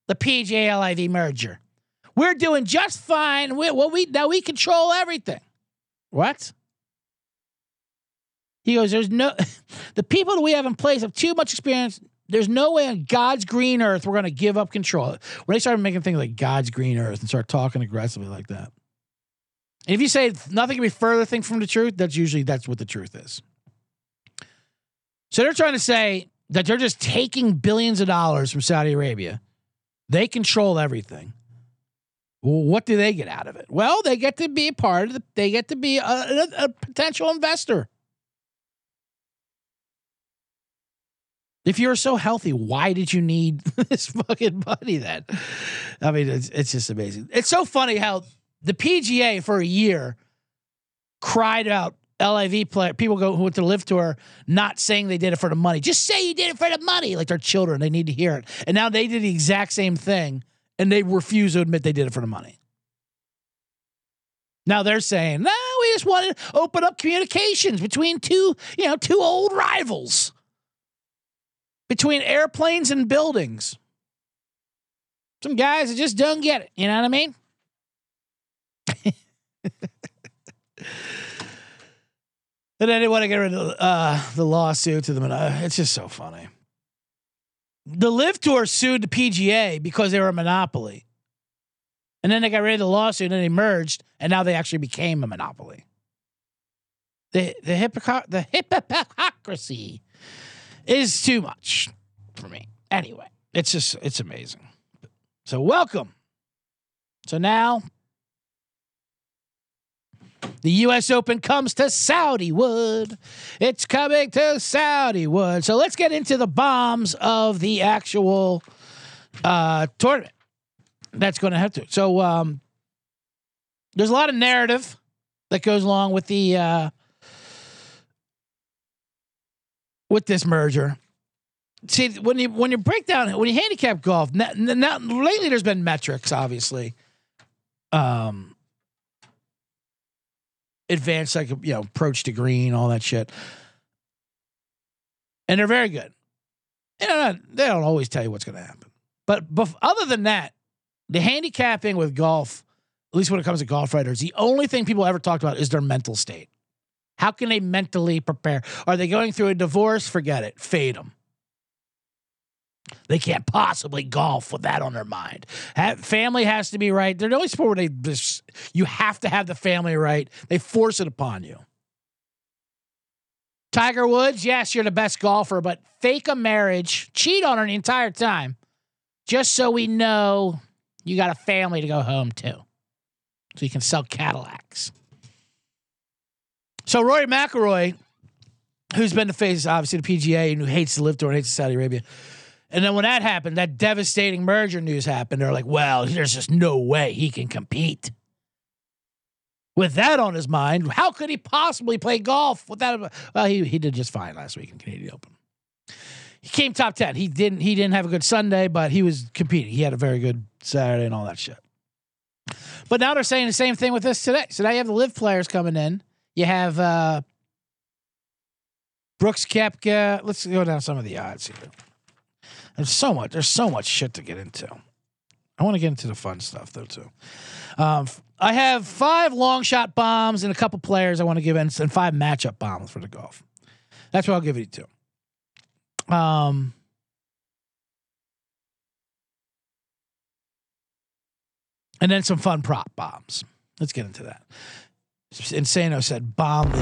The PGA LIV merger. We're doing just fine. We, well, we now we control everything. What? He goes, there's no, *laughs* the people that we have in place have too much experience, there's no way on God's green earth we're going to give up control. When they started making things like God's green earth and start talking aggressively like that. And if you say nothing can be further thing from the truth, that's usually that's what the truth is. So they're trying to say that they're just taking billions of dollars from Saudi Arabia. They control everything. What do they get out of it? Well, they get to be a part of the, they get to be a, a, a potential investor. If you're so healthy, why did you need *laughs* this fucking money then? I mean, it's, it's just amazing. It's so funny how the PGA for a year cried out LIV player people go who went to the LIV tour not saying they did it for the money. Just say you did it for the money. Like their children, they need to hear it. And now they did the exact same thing and they refuse to admit they did it for the money. Now they're saying, no, we just want to open up communications between two, you know, two old rivals between airplanes and buildings. Some guys that just don't get it. You know what I mean? *laughs* and then they want to get rid of uh, the lawsuit to them. And uh, it's just so funny. The LIV Tour sued the PGA because they were a monopoly. And then they got rid of the lawsuit and they merged, and now they actually became a monopoly. The the hypocr- the hypocrisy is too much for me. Anyway, it's just it's amazing. So welcome. So now the U.S. Open comes to Saudi Wood. It's coming to Saudi Wood. So let's get into the bombs of the actual uh, tournament. That's going to have to. So um, there's a lot of narrative that goes along with the uh, with this merger. See, when you when you break down when you handicap golf, now, now lately there's been metrics, obviously. Um, advanced like you know approach to green, all that shit, and they're very good. You they don't always tell you what's going to happen, but, but other than that, the handicapping with golf, at least when it comes to golf writers, the only thing people ever talked about is their mental state. How can they mentally prepare? Are they going through a divorce? Forget it. Fade them. They can't possibly golf with that on their mind. Have, family has to be right. They're the only sport where they just, you have to have the family right. They force it upon you. Tiger Woods, yes, you're the best golfer, but fake a marriage, cheat on her the entire time, just so we know you got a family to go home to. So you can sell Cadillacs. So Rory McIlroy, who's been the face, obviously, the PGA and who hates to LIV tour and hates Saudi Arabia. And then when that happened, that devastating merger news happened. They're like, well, there's just no way he can compete. With that on his mind, how could he possibly play golf without? Well, he he did just fine last week in Canadian Open. He came top ten. He didn't he didn't have a good Sunday, but he was competing. He had a very good Saturday and all that shit. But now they're saying the same thing with this today. So now you have the LIV players coming in. You have uh Brooks Koepka. Let's go down some of the odds here. There's so much. There's so much shit to get into. I want to get into the fun stuff though too. Um, I have five long shot bombs and a couple players I want to give in, and five matchup bombs for the golf. That's what I'll give you to. Um, and then some fun prop bombs. Let's get into that. Insano said, "Bomb the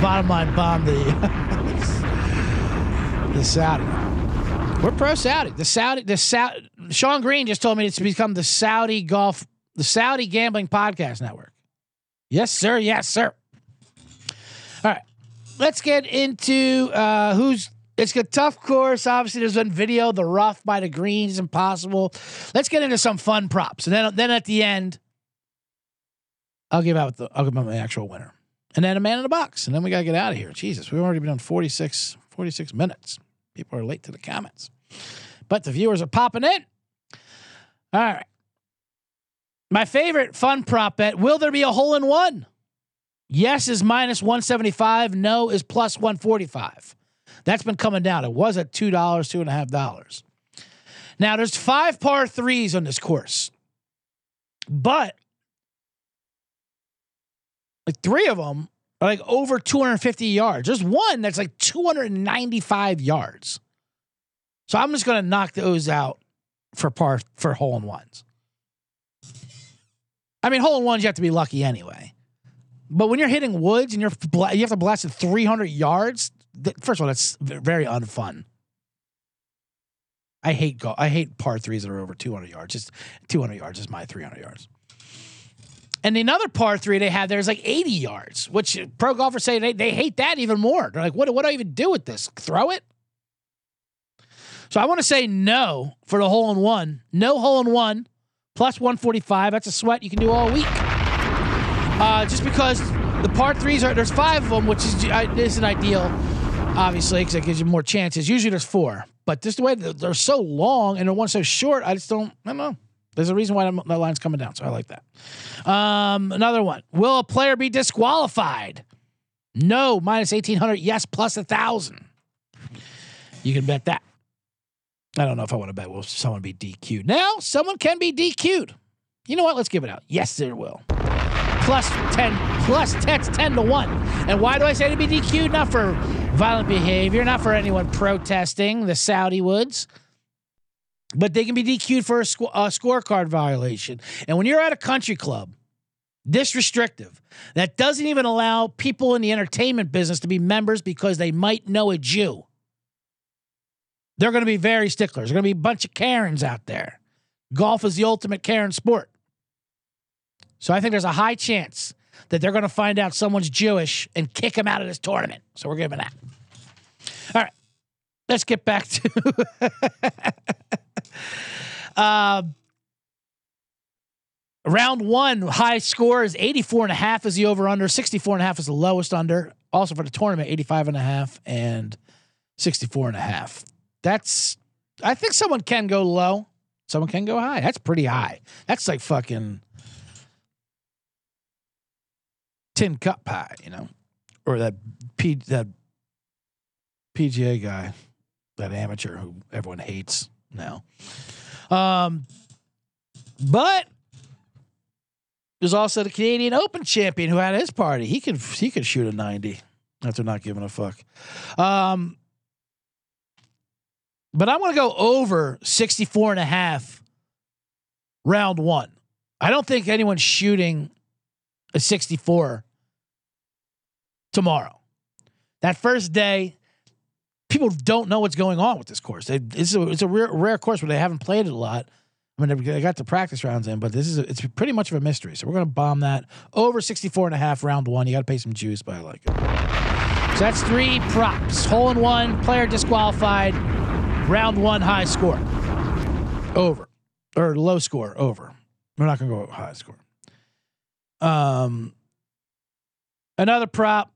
bottom line. Bomb the *laughs* the Saudi." We're pro Saudi. The Saudi, the Saudi. Sean Green just told me it's become the Saudi golf, the Saudi gambling podcast network. Yes, sir. Yes, sir. All right, let's get into uh, who's. It's a tough course. Obviously, there's been video. The rough by the greens, is impossible. Let's get into some fun props, and then then at the end, I'll give out the I'll give out my actual winner, and then a man in a box, and then we gotta get out of here. Jesus, we've already been on 46, 46 minutes. People are late to the comments, but the viewers are popping in. All right. My favorite fun prop bet will there be a hole in one? Yes is minus 175. No is plus 145. That's been coming down. It was at $2, $2.5. Now, there's five par threes on this course, but like three of them like over 250 yards. There's one that's like 295 yards. So I'm just going to knock those out for par for hole in ones. I mean, hole in ones you have to be lucky anyway. But when you're hitting woods and you're you have to blast it 300 yards, first of all, that's very unfun. I hate go- I hate par threes that are over 200 yards. Just 200 yards is my 300 yards. And another par three they have there is like 80 yards, which pro golfers say they, they hate that even more. They're like, what, what do I even do with this? Throw it? So I want to say no for the hole in one. No hole in one, plus 145. That's a sweat you can do all week. Uh, just because the par threes are, there's five of them, which is, uh, isn't ideal, obviously, because it gives you more chances. Usually there's four. But just the way they're so long and the one's so short, I just don't, I don't know. There's a reason why that line's coming down, so I like that. Um, another one. Will a player be disqualified? No, minus 1800. Yes, plus a thousand. You can bet that. I don't know if I want to bet will someone be DQ'd. Now, someone can be DQ'd. You know what? Let's give it out. Yes, there will. Plus 10, plus 10, 10 to 1. And why do I say to be DQ'd? Not for violent behavior, not for anyone protesting the Saudi woods, but they can be DQ'd for a, sco- a scorecard violation. And when you're at a country club, this restrictive, that doesn't even allow people in the entertainment business to be members because they might know a Jew. They're going to be very sticklers. There's going to be a bunch of Karens out there. Golf is the ultimate Karen sport. So I think there's a high chance that they're going to find out someone's Jewish and kick him out of this tournament. So we're giving that. All right. Let's get back to. *laughs* uh, round one, high score is 84 and a half is the over under, 64 and a half is the lowest under. Also for the tournament, 85 and a half and 64 and a half. That's, I think someone can go low. Someone can go high. That's pretty high. That's like fucking tin cup pie, you know, or that P, that PGA guy, that amateur who everyone hates now. Um, but there's also the Canadian Open champion who had his party. He could he could shoot a 90 after not giving a fuck. Um, but I'm going to go over 64 and a half round one. I don't think anyone's shooting a 64 tomorrow. That first day, people don't know what's going on with this course. They, it's a, it's a rare, rare course where they haven't played it a lot. I mean, they got the practice rounds in, but this is a, it's pretty much of a mystery. So we're going to bomb that over 64 and a half round one. You got to pay some juice, but I like it. So that's three props. Hole in one, player disqualified, round one high score. Over. Or low score, over. We're not going to go high score. Um, another prop,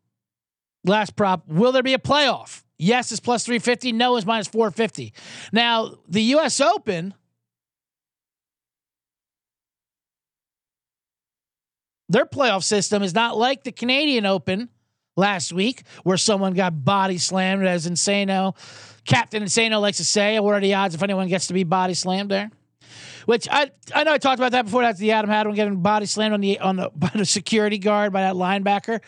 last prop. Will there be a playoff? Yes is plus 350. No is minus 450. Now, the U.S. Open their playoff system is not like the Canadian Open last week, where someone got body slammed, as Insano, Captain Insano likes to say. What are the odds if anyone gets to be body slammed there? Which I I know I talked about that before. That's the Adam Hadwin getting body slammed on the on the *laughs* by the security guard by that linebacker.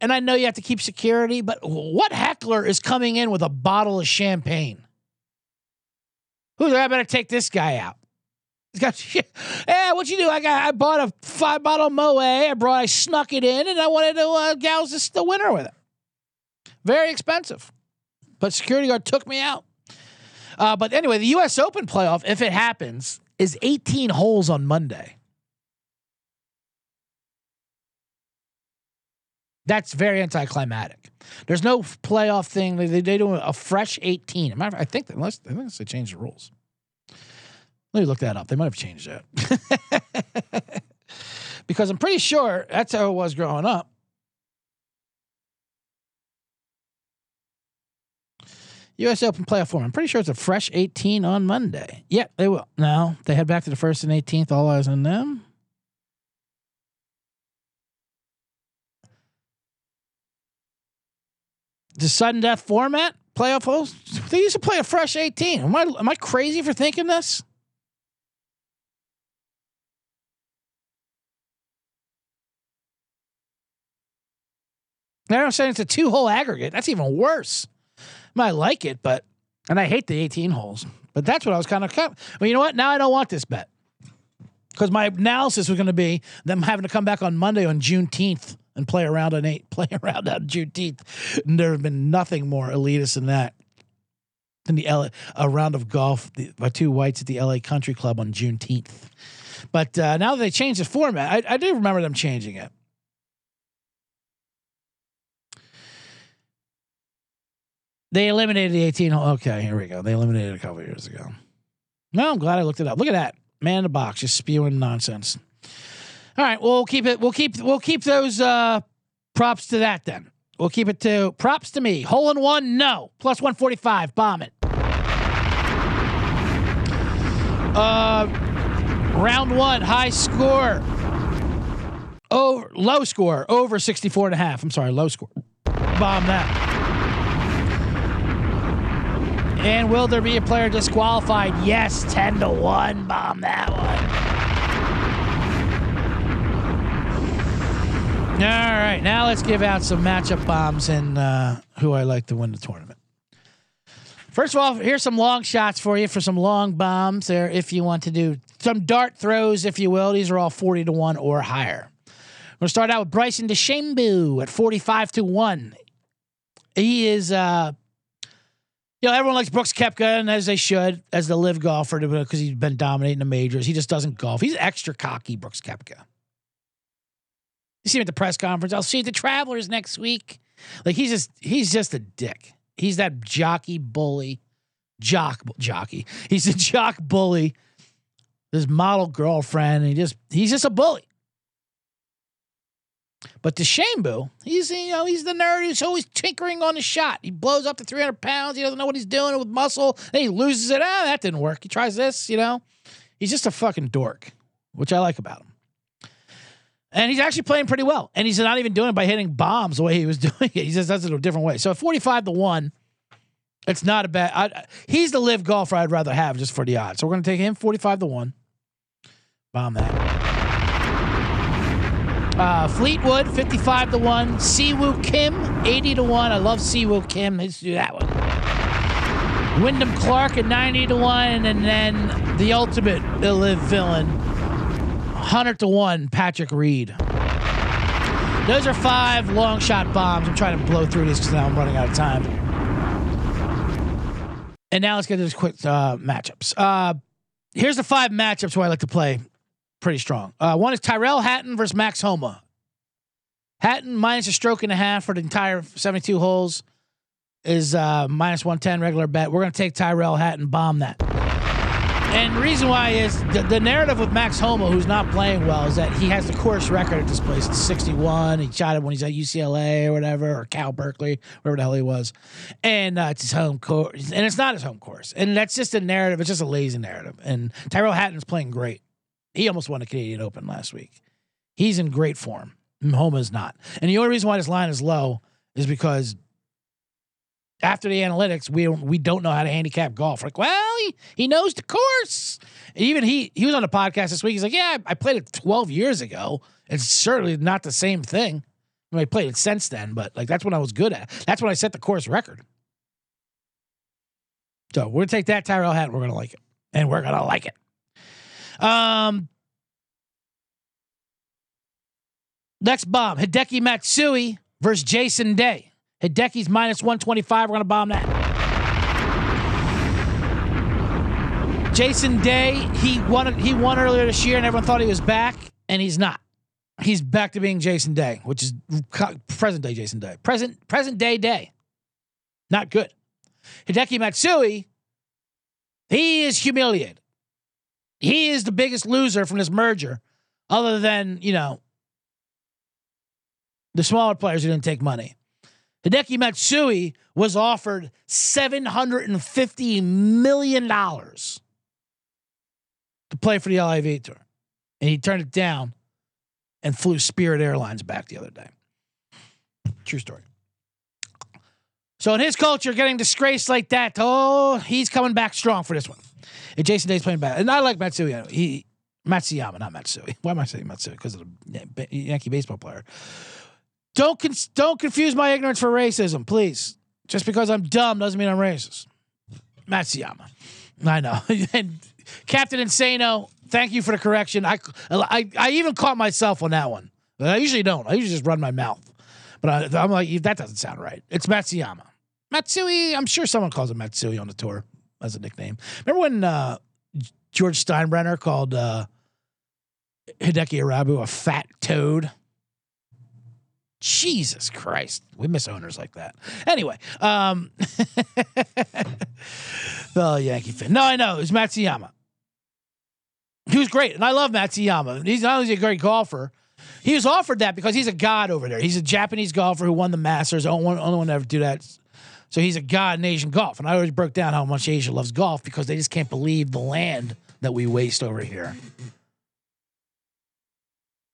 And I know you have to keep security, but what heckler is coming in with a bottle of champagne? Who's I better take this guy out? He's got. *laughs* Hey, what you do? I got I bought a five bottle Moe. I brought I snuck it in and I wanted to uh, this, the winner with it. Very expensive. But security guard took me out. Uh, but anyway, the US Open playoff, if it happens, is 18 holes on Monday. That's very anticlimactic. There's no playoff thing. They, they do a fresh 18. Matter of fact, I think unless I think they changed the rules. Let me look that up. They might have changed that. *laughs* because I'm pretty sure that's how it was growing up. U.S. Open playoff form. I'm pretty sure it's a fresh 18 on Monday. Yeah, they will. No, they head back to the first and 18th. All eyes on them. The sudden death format playoff holes. They used to play a fresh 18. Am I am I crazy for thinking this? Now I'm saying it's a two hole aggregate. That's even worse. I might like it, but and I hate the 18 holes. But that's what I was kind of. Well, you know what? Now I don't want this bet because my analysis was going to be them having to come back on Monday on Juneteenth and play around on eight, *laughs* play around on Juneteenth. And there have been nothing more elitist than that. Than the LA, a round of golf by two whites at the LA Country Club on Juneteenth. But uh, now that they changed the format, I, I do remember them changing it. They eliminated the 18 hole. Okay, here we go. They eliminated a couple years ago. No, I'm glad I looked it up. Look at that. Man in the box just spewing nonsense. All right, we'll keep it. We'll keep we'll keep those uh props to that then. We'll keep it to props to me. Hole in one, no. Plus 145. Bomb it. Uh round one, high score. Over low score, over 64 and a half. I'm sorry, low score. Bomb that. And will there be a player disqualified? Yes, 10 to 1. Bomb that one. All right, now let's give out some matchup bombs and uh, who I like to win the tournament. First of all, here's some long shots for you for some long bombs there if you want to do some dart throws, if you will. These are all 40 to 1 or higher. We're going to start out with Bryson DeChambeau at 45 to 1. He is uh, you know, everyone likes Brooks Koepka, and as they should, as the LIV golfer, because he's been dominating the majors. He just doesn't golf. He's extra cocky, Brooks Koepka. You see him at the press conference. I'll see the Travelers next week. Like he's just he's just a dick. He's that jockey bully, jock jockey. He's a *laughs* jock bully. His model girlfriend, he just he's just a bully. But DeChambeau, he's you know he's the nerd who's always tinkering on the shot. He blows up to 300 pounds. He doesn't know what he's doing with muscle. Then he loses it. Ah, that didn't work. He tries this. You know, he's just a fucking dork, which I like about him. And he's actually playing pretty well. And he's not even doing it by hitting bombs the way he was *laughs* doing it. He just does it a different way. So at 45 to one, it's not a bad. I, he's the LIV golfer I'd rather have just for the odds. So we're gonna take him 45 to one. Bomb that. Uh, Fleetwood, 55 to 1. Siwoo Kim, 80 to 1. I love Siwoo Kim. Let's do that one. Wyndham Clark at 90 to 1. And then the ultimate LIV villain, 100 to 1, Patrick Reed. Those are five long shot bombs. I'm trying to blow through these because now I'm running out of time. And now let's get to these quick uh, matchups. Uh, here's the five matchups where I like to play pretty strong. Uh, one is Tyrrell Hatton versus Max Homa. Hatton minus a stroke and a half for the entire 72 holes is uh, minus 110 regular bet. We're going to take Tyrrell Hatton, bomb that. And reason why is the, the narrative with Max Homa, who's not playing well, is that he has the course record at this place. It's 61. He shot it when he's at UCLA or whatever, or Cal Berkeley, wherever the hell he was. And uh, it's his home course. And it's not his home course. And that's just a narrative. It's just a lazy narrative. And Tyrrell Hatton's playing great. He almost won the Canadian Open last week. He's in great form. Homa's not. And the only reason why this line is low is because after the analytics, we we don't know how to handicap golf. Like, well, he, he knows the course. Even he he was on a podcast this week. He's like, yeah, I played it 12 years ago. It's certainly not the same thing. I, mean, I played it since then, but like that's when I was good at. That's when I set the course record. So we're gonna take that Tyrrell hat. We're gonna like it, and we're gonna like it. Um, next bomb Hideki Matsui versus Jason Day. Hideki's minus 125. We're going to bomb that. Jason Day, he won he won earlier this year and everyone thought he was back and he's not. He's back to being Jason Day, which is present day Jason Day. Present present day day. Not good. Hideki Matsui, he is humiliated. He is the biggest loser from this merger, other than, you know, the smaller players who didn't take money. Hideki Matsui was offered $750 million to play for the LIV Tour. And he turned it down and flew Spirit Airlines back the other day. True story. So in his culture, getting disgraced like that, oh, he's coming back strong for this one. And Jason Day's playing bad. And I like Matsui. He Matsuyama, not Matsui. Why am I saying Matsui? Because of the Yankee baseball player. Don't con- don't confuse my ignorance for racism, please. Just because I'm dumb doesn't mean I'm racist. Matsuyama. I know. *laughs* and Captain Insano, thank you for the correction. I, I, I even caught myself on that one. I usually don't. I usually just run my mouth. But I, am like, that doesn't sound right. It's Matsuyama. Matsui, I'm sure someone calls him Matsui on the tour as a nickname. Remember when uh, George Steinbrenner called uh, Hideki Irabu a fat toad? Jesus Christ. We miss owners like that. Anyway, um *laughs* Oh, Yankee fan. No, I know. It was Matsuyama. He was great. And I love Matsuyama. He's not only a great golfer, he was offered that because he's a god over there. He's a Japanese golfer who won the Masters. Only one, only one to ever do that. So he's a god in Asian golf. And I always broke down how much Asia loves golf because they just can't believe the land that we waste over here.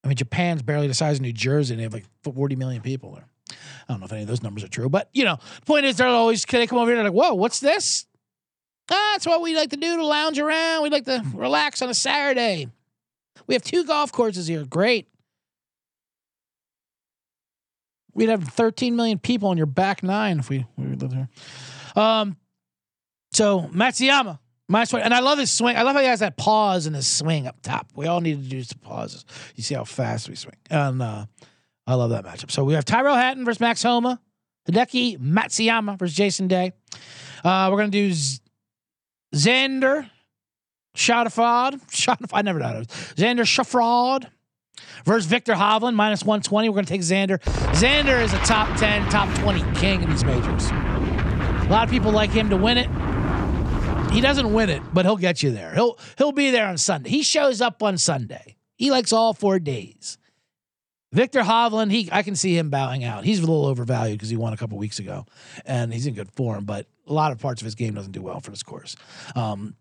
I mean, Japan's barely the size of New Jersey, and they have like 40 million people there. I don't know if any of those numbers are true, but you know, the point is they're always they come over here and they're like, whoa, what's this? Ah, that's what we like to do to lounge around. We like to relax on a Saturday. We have two golf courses here. Great. We'd have 13 million people on your back nine if we, we lived here. Um, so Matsuyama, my swing, and I love his swing. I love how he has that pause in his swing up top. We all need to do some pauses. You see how fast we swing, and uh, I love that matchup. So we have Tyrrell Hatton versus Max Homa, Hideki Matsuyama versus Jason Day. Uh, we're gonna do Z- Xander Schauffele. I never know. Xander Schauffele versus Viktor Hovland minus 120. We're going to take Xander. Xander is a top 10, top 20 king in these majors. A lot of people like him to win it. He doesn't win it, but he'll get you there. He'll he'll be there on Sunday. He shows up on Sunday. He likes all four days. Viktor Hovland, he I can see him bowing out. He's a little overvalued because he won a couple weeks ago, and he's in good form. But a lot of parts of his game doesn't do well for this course. Um,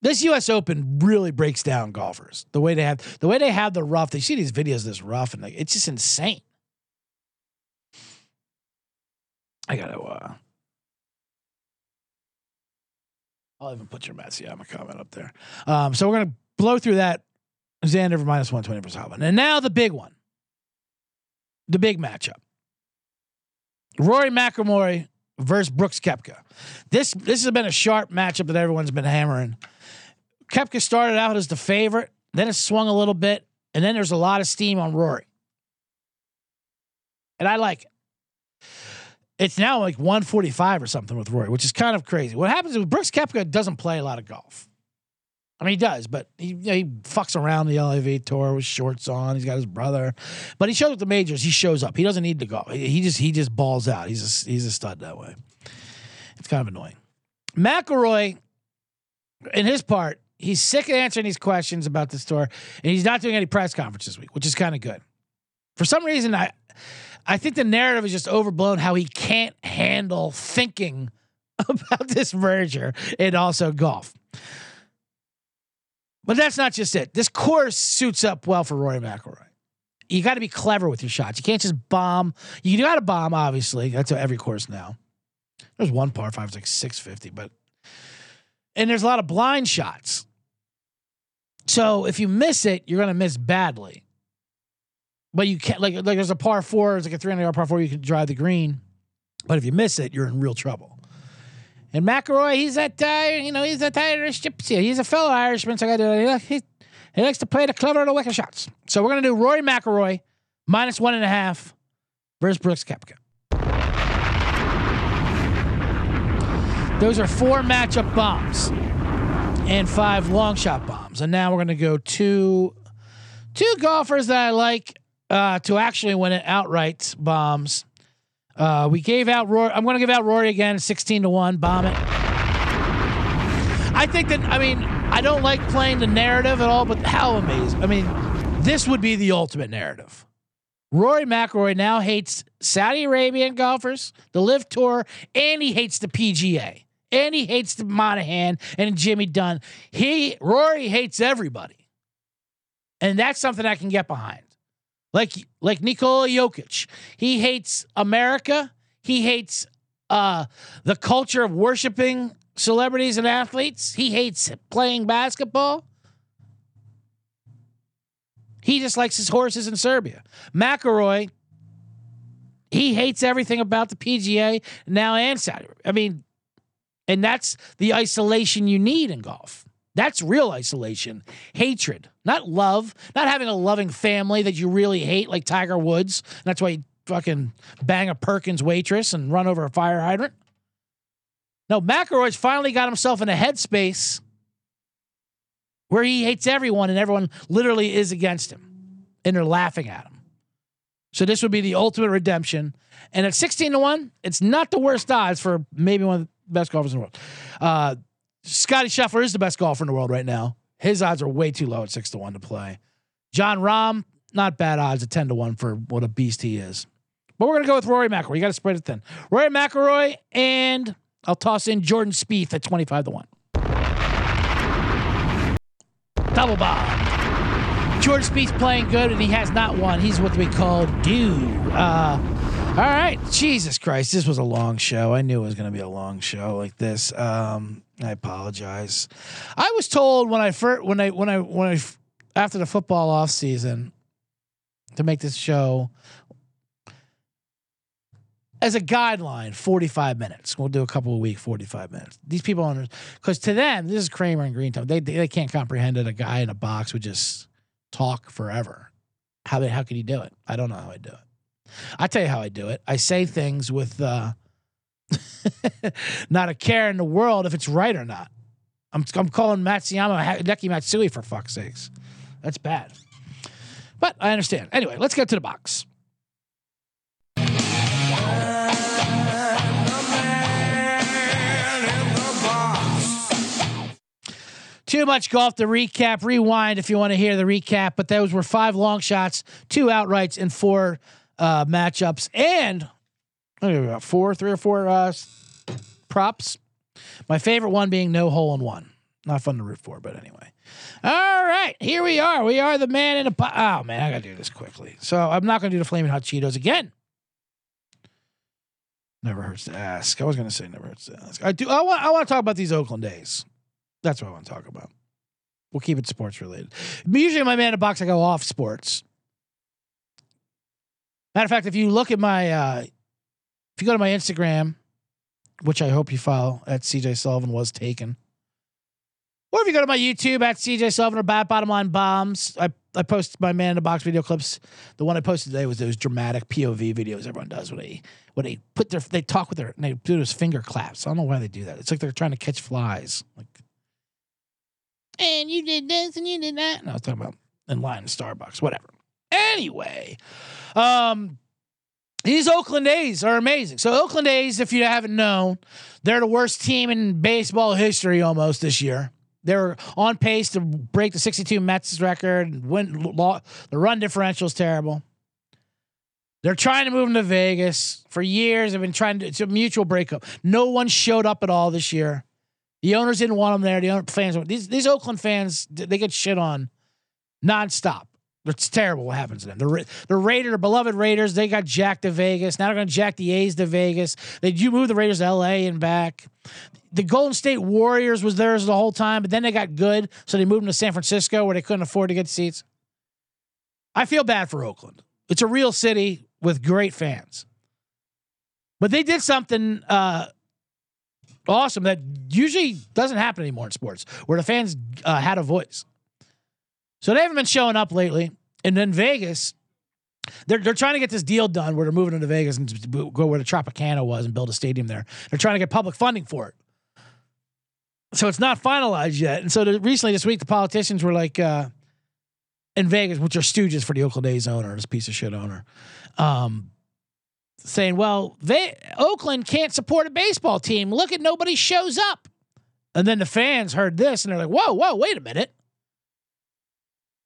this U.S. Open really breaks down golfers. The way they have the way they have the rough. They see these videos this rough, and like, it's just insane. I gotta. Uh, I'll even put your Matsuyama comment up there. Um, so we're gonna blow through that. Xander for minus one twenty for Hovland, and now the big one, the big matchup. Rory McIlroy versus Brooks Koepka. This this has been a sharp matchup that everyone's been hammering. Koepka started out as the favorite, then it swung a little bit, and then there's a lot of steam on Rory. And I like it. It's now like 145 or something with Rory, which is kind of crazy. What happens is Brooks Koepka doesn't play a lot of golf. I mean, he does, but he, you know, he fucks around the LIV tour with shorts on. He's got his brother, but he shows up the majors. He shows up. He doesn't need to go. He just he just balls out. He's a, he's a stud that way. It's kind of annoying. McIlroy, in his part, he's sick of answering these questions about this tour, and he's not doing any press conferences this week, which is kind of good. For some reason, I I think the narrative is just overblown. How he can't handle thinking *laughs* about this merger and also golf. But that's not just it. This course suits up well for Rory McIlroy. You got to be clever with your shots. You can't just bomb. You got to bomb, obviously. That's every course now. There's one par five, it's like 650, but and there's a lot of blind shots. So if you miss it, you're gonna miss badly. But you can't like like there's a par four, it's like a 300 yard par four. You can drive the green, but if you miss it, you're in real trouble. And McIlroy, he's that uh, you know he's that Irish gypsy. He's a fellow Irishman, so I he, he likes to play the clever little wicker shots. So we're gonna do Rory McIlroy minus one and a half versus Brooks Koepka. Those are four matchup bombs and five long shot bombs. And now we're to go to two golfers that I like uh, to actually win it outright bombs. Uh, we gave out Rory. I'm going to give out Rory again, 16 to 1. Bomb it. I think that, I mean, I don't like playing the narrative at all, but how amazing. I mean, this would be the ultimate narrative. Rory McIlroy now hates Saudi Arabian golfers, the LIV Tour, and he hates the PGA and he hates the Monahan and Jimmy Dunne. He Rory hates everybody, and that's something I can get behind. Like like Nikola Jokic, he hates America. He hates uh, the culture of worshiping celebrities and athletes. He hates playing basketball. He just likes his horses in Serbia. McIlroy, he hates everything about the PGA now and Saudi. I mean, and that's the isolation you need in golf. That's real isolation. Hatred, not love, not having a loving family that you really hate, like Tiger Woods. That's why you fucking bang a Perkins waitress and run over a fire hydrant. No, McIlroy's finally got himself in a headspace where he hates everyone and everyone literally is against him and they're laughing at him. So this would be the ultimate redemption. And at 16 to 1, it's not the worst odds for maybe one of the best golfers in the world. Uh, Scotty Scheffler is the best golfer in the world right now. His odds are way too low at six to one to play. Jon Rahm, not bad odds at ten to one for what a beast he is. But we're gonna go with Rory McIlroy. You got to spread it thin. Rory McIlroy, and I'll toss in Jordan Spieth at twenty five to one. Double bomb. Jordan Spieth's playing good, and he has not won. He's what we call due. Uh, all right, Jesus Christ, this was a long show. I knew it was to be a long show like this. Um, I apologize. I was told when I first when I when I when I after the football off season to make this show as a guideline 45 minutes. We'll do a couple of week 45 minutes. These people on because to them this is kramer and green they, they, they can't comprehend that a guy in a box would just talk forever. How they how could he do it? I don't know how i do it. I tell you how I do it. I say things with uh, *laughs* not a care in the world if it's right or not. I'm, I'm calling Matsuyama Hideki Matsui for fuck's sakes. That's bad. But I understand. Anyway, let's get to the box. Too much golf to recap. Rewind if you want to hear the recap. But those were five long shots, two outrights, and four uh, matchups, and got? four, three or four uh, props. My favorite one being no hole in one. Not fun to root for, but anyway. All right, here we are. We are the man in a. po- Oh man, I gotta do this quickly. So I'm not gonna do the flaming hot Cheetos again. Never hurts to ask. I was gonna say never hurts to ask. I do. I want. I want to talk about these Oakland A's. That's what I want to talk about. We'll keep it sports related. Usually, my man in a box, I go off sports. Matter of fact, if you look at my, uh, if you go to my Instagram, which I hope you follow at CJ Sullivan was taken, or if you go to my YouTube at CJ Sullivan or Bat Bottom Line Bombs, I I post my man in the box video clips. The one I posted today was those dramatic POV videos everyone does when they when they put their they talk with their and they do those finger claps. I don't know why they do that. It's like they're trying to catch flies. Like, and you did this and you did that. No, I was talking about in line in Starbucks, whatever. Anyway, um, these Oakland A's are amazing. So Oakland A's, if you haven't known, they're the worst team in baseball history almost this year. They're on pace to break the 62 Mets record. Win, law, the run differential is terrible. They're trying to move them to Vegas for years. They've been trying to. It's a mutual breakup. No one showed up at all this year. The owners didn't want them there. The owner, fans, these these Oakland fans, they get shit on nonstop. It's terrible what happens to them. The the Raiders, beloved Raiders, they got jacked to Vegas. Now they're going to jack the A's to Vegas. They you move the Raiders to L.A. and back. The Golden State Warriors was theirs the whole time, but then they got good, so they moved them to San Francisco where they couldn't afford to get seats. I feel bad for Oakland. It's a real city with great fans, but they did something uh, awesome that usually doesn't happen anymore in sports, where the fans uh, had a voice. So they haven't been showing up lately. And then Vegas, they're they're trying to get this deal done where they're moving into Vegas and go where the Tropicana was and build a stadium there. They're trying to get public funding for it. So it's not finalized yet. And so the, recently this week, the politicians were like uh, in Vegas, which are stooges for the Oakland A's owner, this piece of shit owner, um, saying, "Well, they, Oakland can't support a baseball team. Look at nobody shows up." And then the fans heard this and they're like, "Whoa, whoa, wait a minute."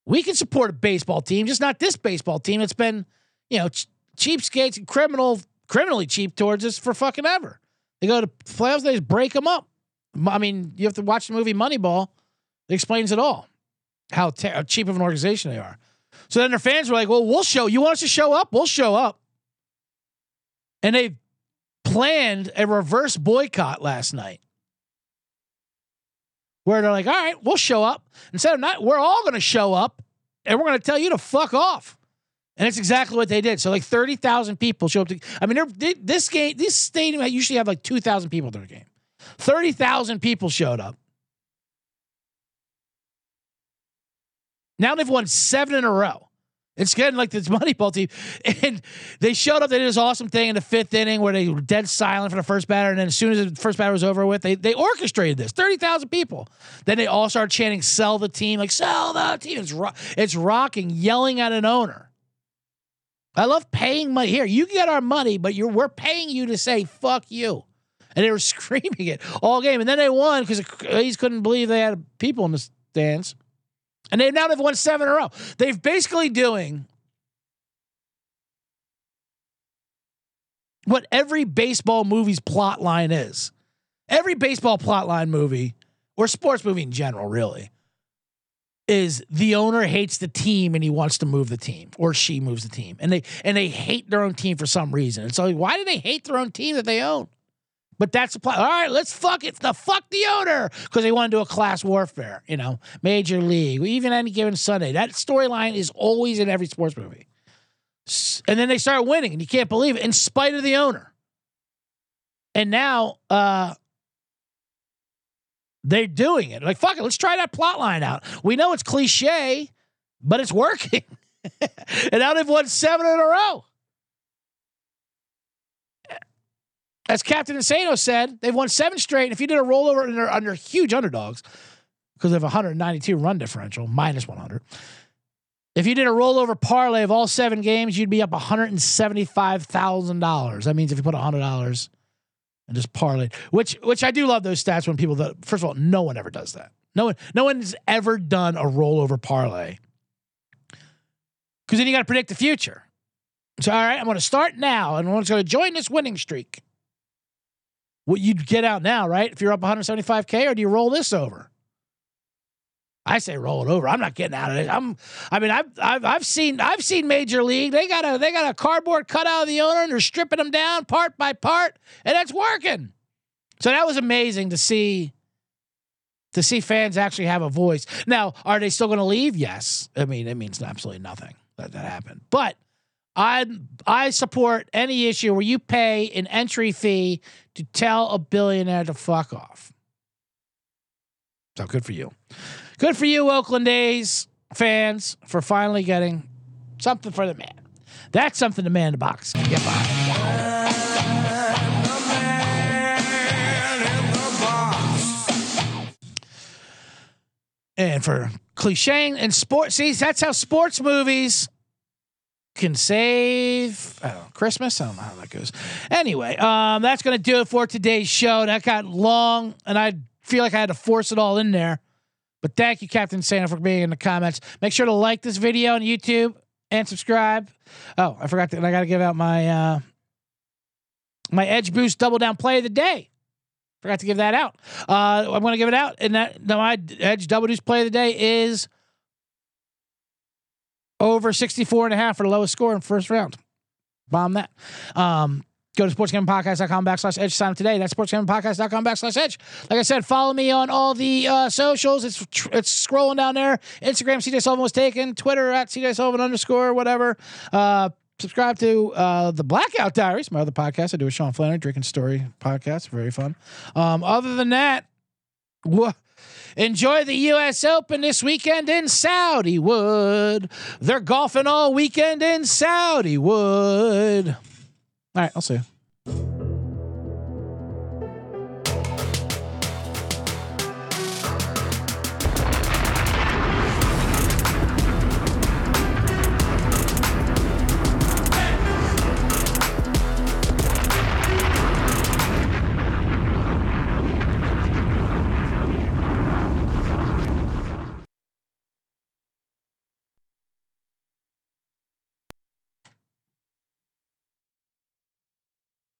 We can support a baseball team, just not this baseball team. It's been, you know, ch- cheapskates and criminal, criminally cheap towards us for fucking ever. They go to playoffs, they just break them up. I mean, you have to watch the movie Moneyball. It explains it all, how, te- how cheap of an organization they are. So then their fans were like, "Well, we'll show. You want us to show up? We'll show up." And they planned a reverse boycott last night where they're like, all right, we'll show up. Instead of not, we're all going to show up and we're going to tell you to fuck off. And it's exactly what they did. So like 30,000 people show up to, I mean, they're, this game, this stadium I usually have like 2,000 people to the game. 30,000 people showed up. Now they've won seven in a row. It's getting like this *laughs* Moneyball team. And they showed up. They did this awesome thing in the fifth inning where they were dead silent for the first batter. And then as soon as the first batter was over with, they, they orchestrated this 30,000 people. Then they all started chanting, sell the team, like, sell the team. It's, ro- it's rocking, yelling at an owner. I love paying money. Here, you get our money, but you're, we're paying you to say, fuck you. And they were *laughs* screaming it all game. And then they won because the couldn't believe they had people in the stands. And they now they've won seven in a row. They've basically doing what every baseball movie's plot line is. Every baseball plot line movie, or sports movie in general, really, is the owner hates the team and he wants to move the team, or she moves the team. And they and they hate their own team for some reason. And so why do they hate their own team that they own? But that's the plot. All right, let's fuck it. The fuck the owner because they want to do a class warfare. You know, major league, even any given Sunday. That storyline is always in every sports movie. And then they start winning, and you can't believe it, in spite of the owner. And now uh, they're doing it. Like fuck it, let's try that plot line out. We know it's cliche, but it's working. *laughs* and now they've won seven in a row. As Captain Insano said, they've won seven straight. And if you did a rollover they're under huge underdogs because they have a 192 run differential, minus 100. If you did a rollover parlay of all seven games, you'd be up $175,000. That means if you put $100 and just parlay, which which I do love those stats when people that first of all, no one ever does that. No one, no one's ever done a rollover parlay. Because then you got to predict the future. So, all right, I'm going to start now, and I'm going to join this winning streak. What you'd get out now, right? If you're up 175k, or do you roll this over? I say roll it over. I'm not getting out of it. I'm. I mean, I've, I've I've seen I've seen Major League. They got a they got a cardboard cutout of the owner, and they're stripping them down part by part, and that's working. So that was amazing to see. To see fans actually have a voice. Now, are they still going to leave? Yes. I mean, it means absolutely nothing that that happened. But I I support any issue where you pay an entry fee to tell a billionaire to fuck off. So good for you. Good for you, Oakland A's fans, for finally getting something for the man. That's something the man in the box can get behind. And for cliche and sports, see, that's how sports movies can save know, Christmas. I don't know how that goes. Anyway, um, that's gonna do it for today's show. That got long, and I feel like I had to force it all in there. But thank you, Captain Santa, for being in the comments. Make sure to like this video on YouTube and subscribe. Oh, I forgot that I got to give out my uh, my Edge Boost Double Down Play of the Day. Forgot to give that out. Uh, I'm to give it out, and that no, my Edge Double Boost Play of the Day is over 64 and a half for the lowest score in first round. Bomb that. Um, go to sportsgamblingpodcast.com backslash edge. Sign up today. That's sportsgamblingpodcast.com backslash edge. Like I said, follow me on all the uh, socials. It's it's scrolling down there. Instagram, CJ Sullivan was taken. Twitter at CJ Sullivan underscore, whatever. Uh, subscribe to uh, the Blackout Diaries, my other podcast. I do with Sean Flannery, Drinking Story podcast. Very fun. Um, other than that, wha- Enjoy the U.S. Open this weekend in Saudi Wood. They're golfing all weekend in Saudi Wood. All right, I'll see you.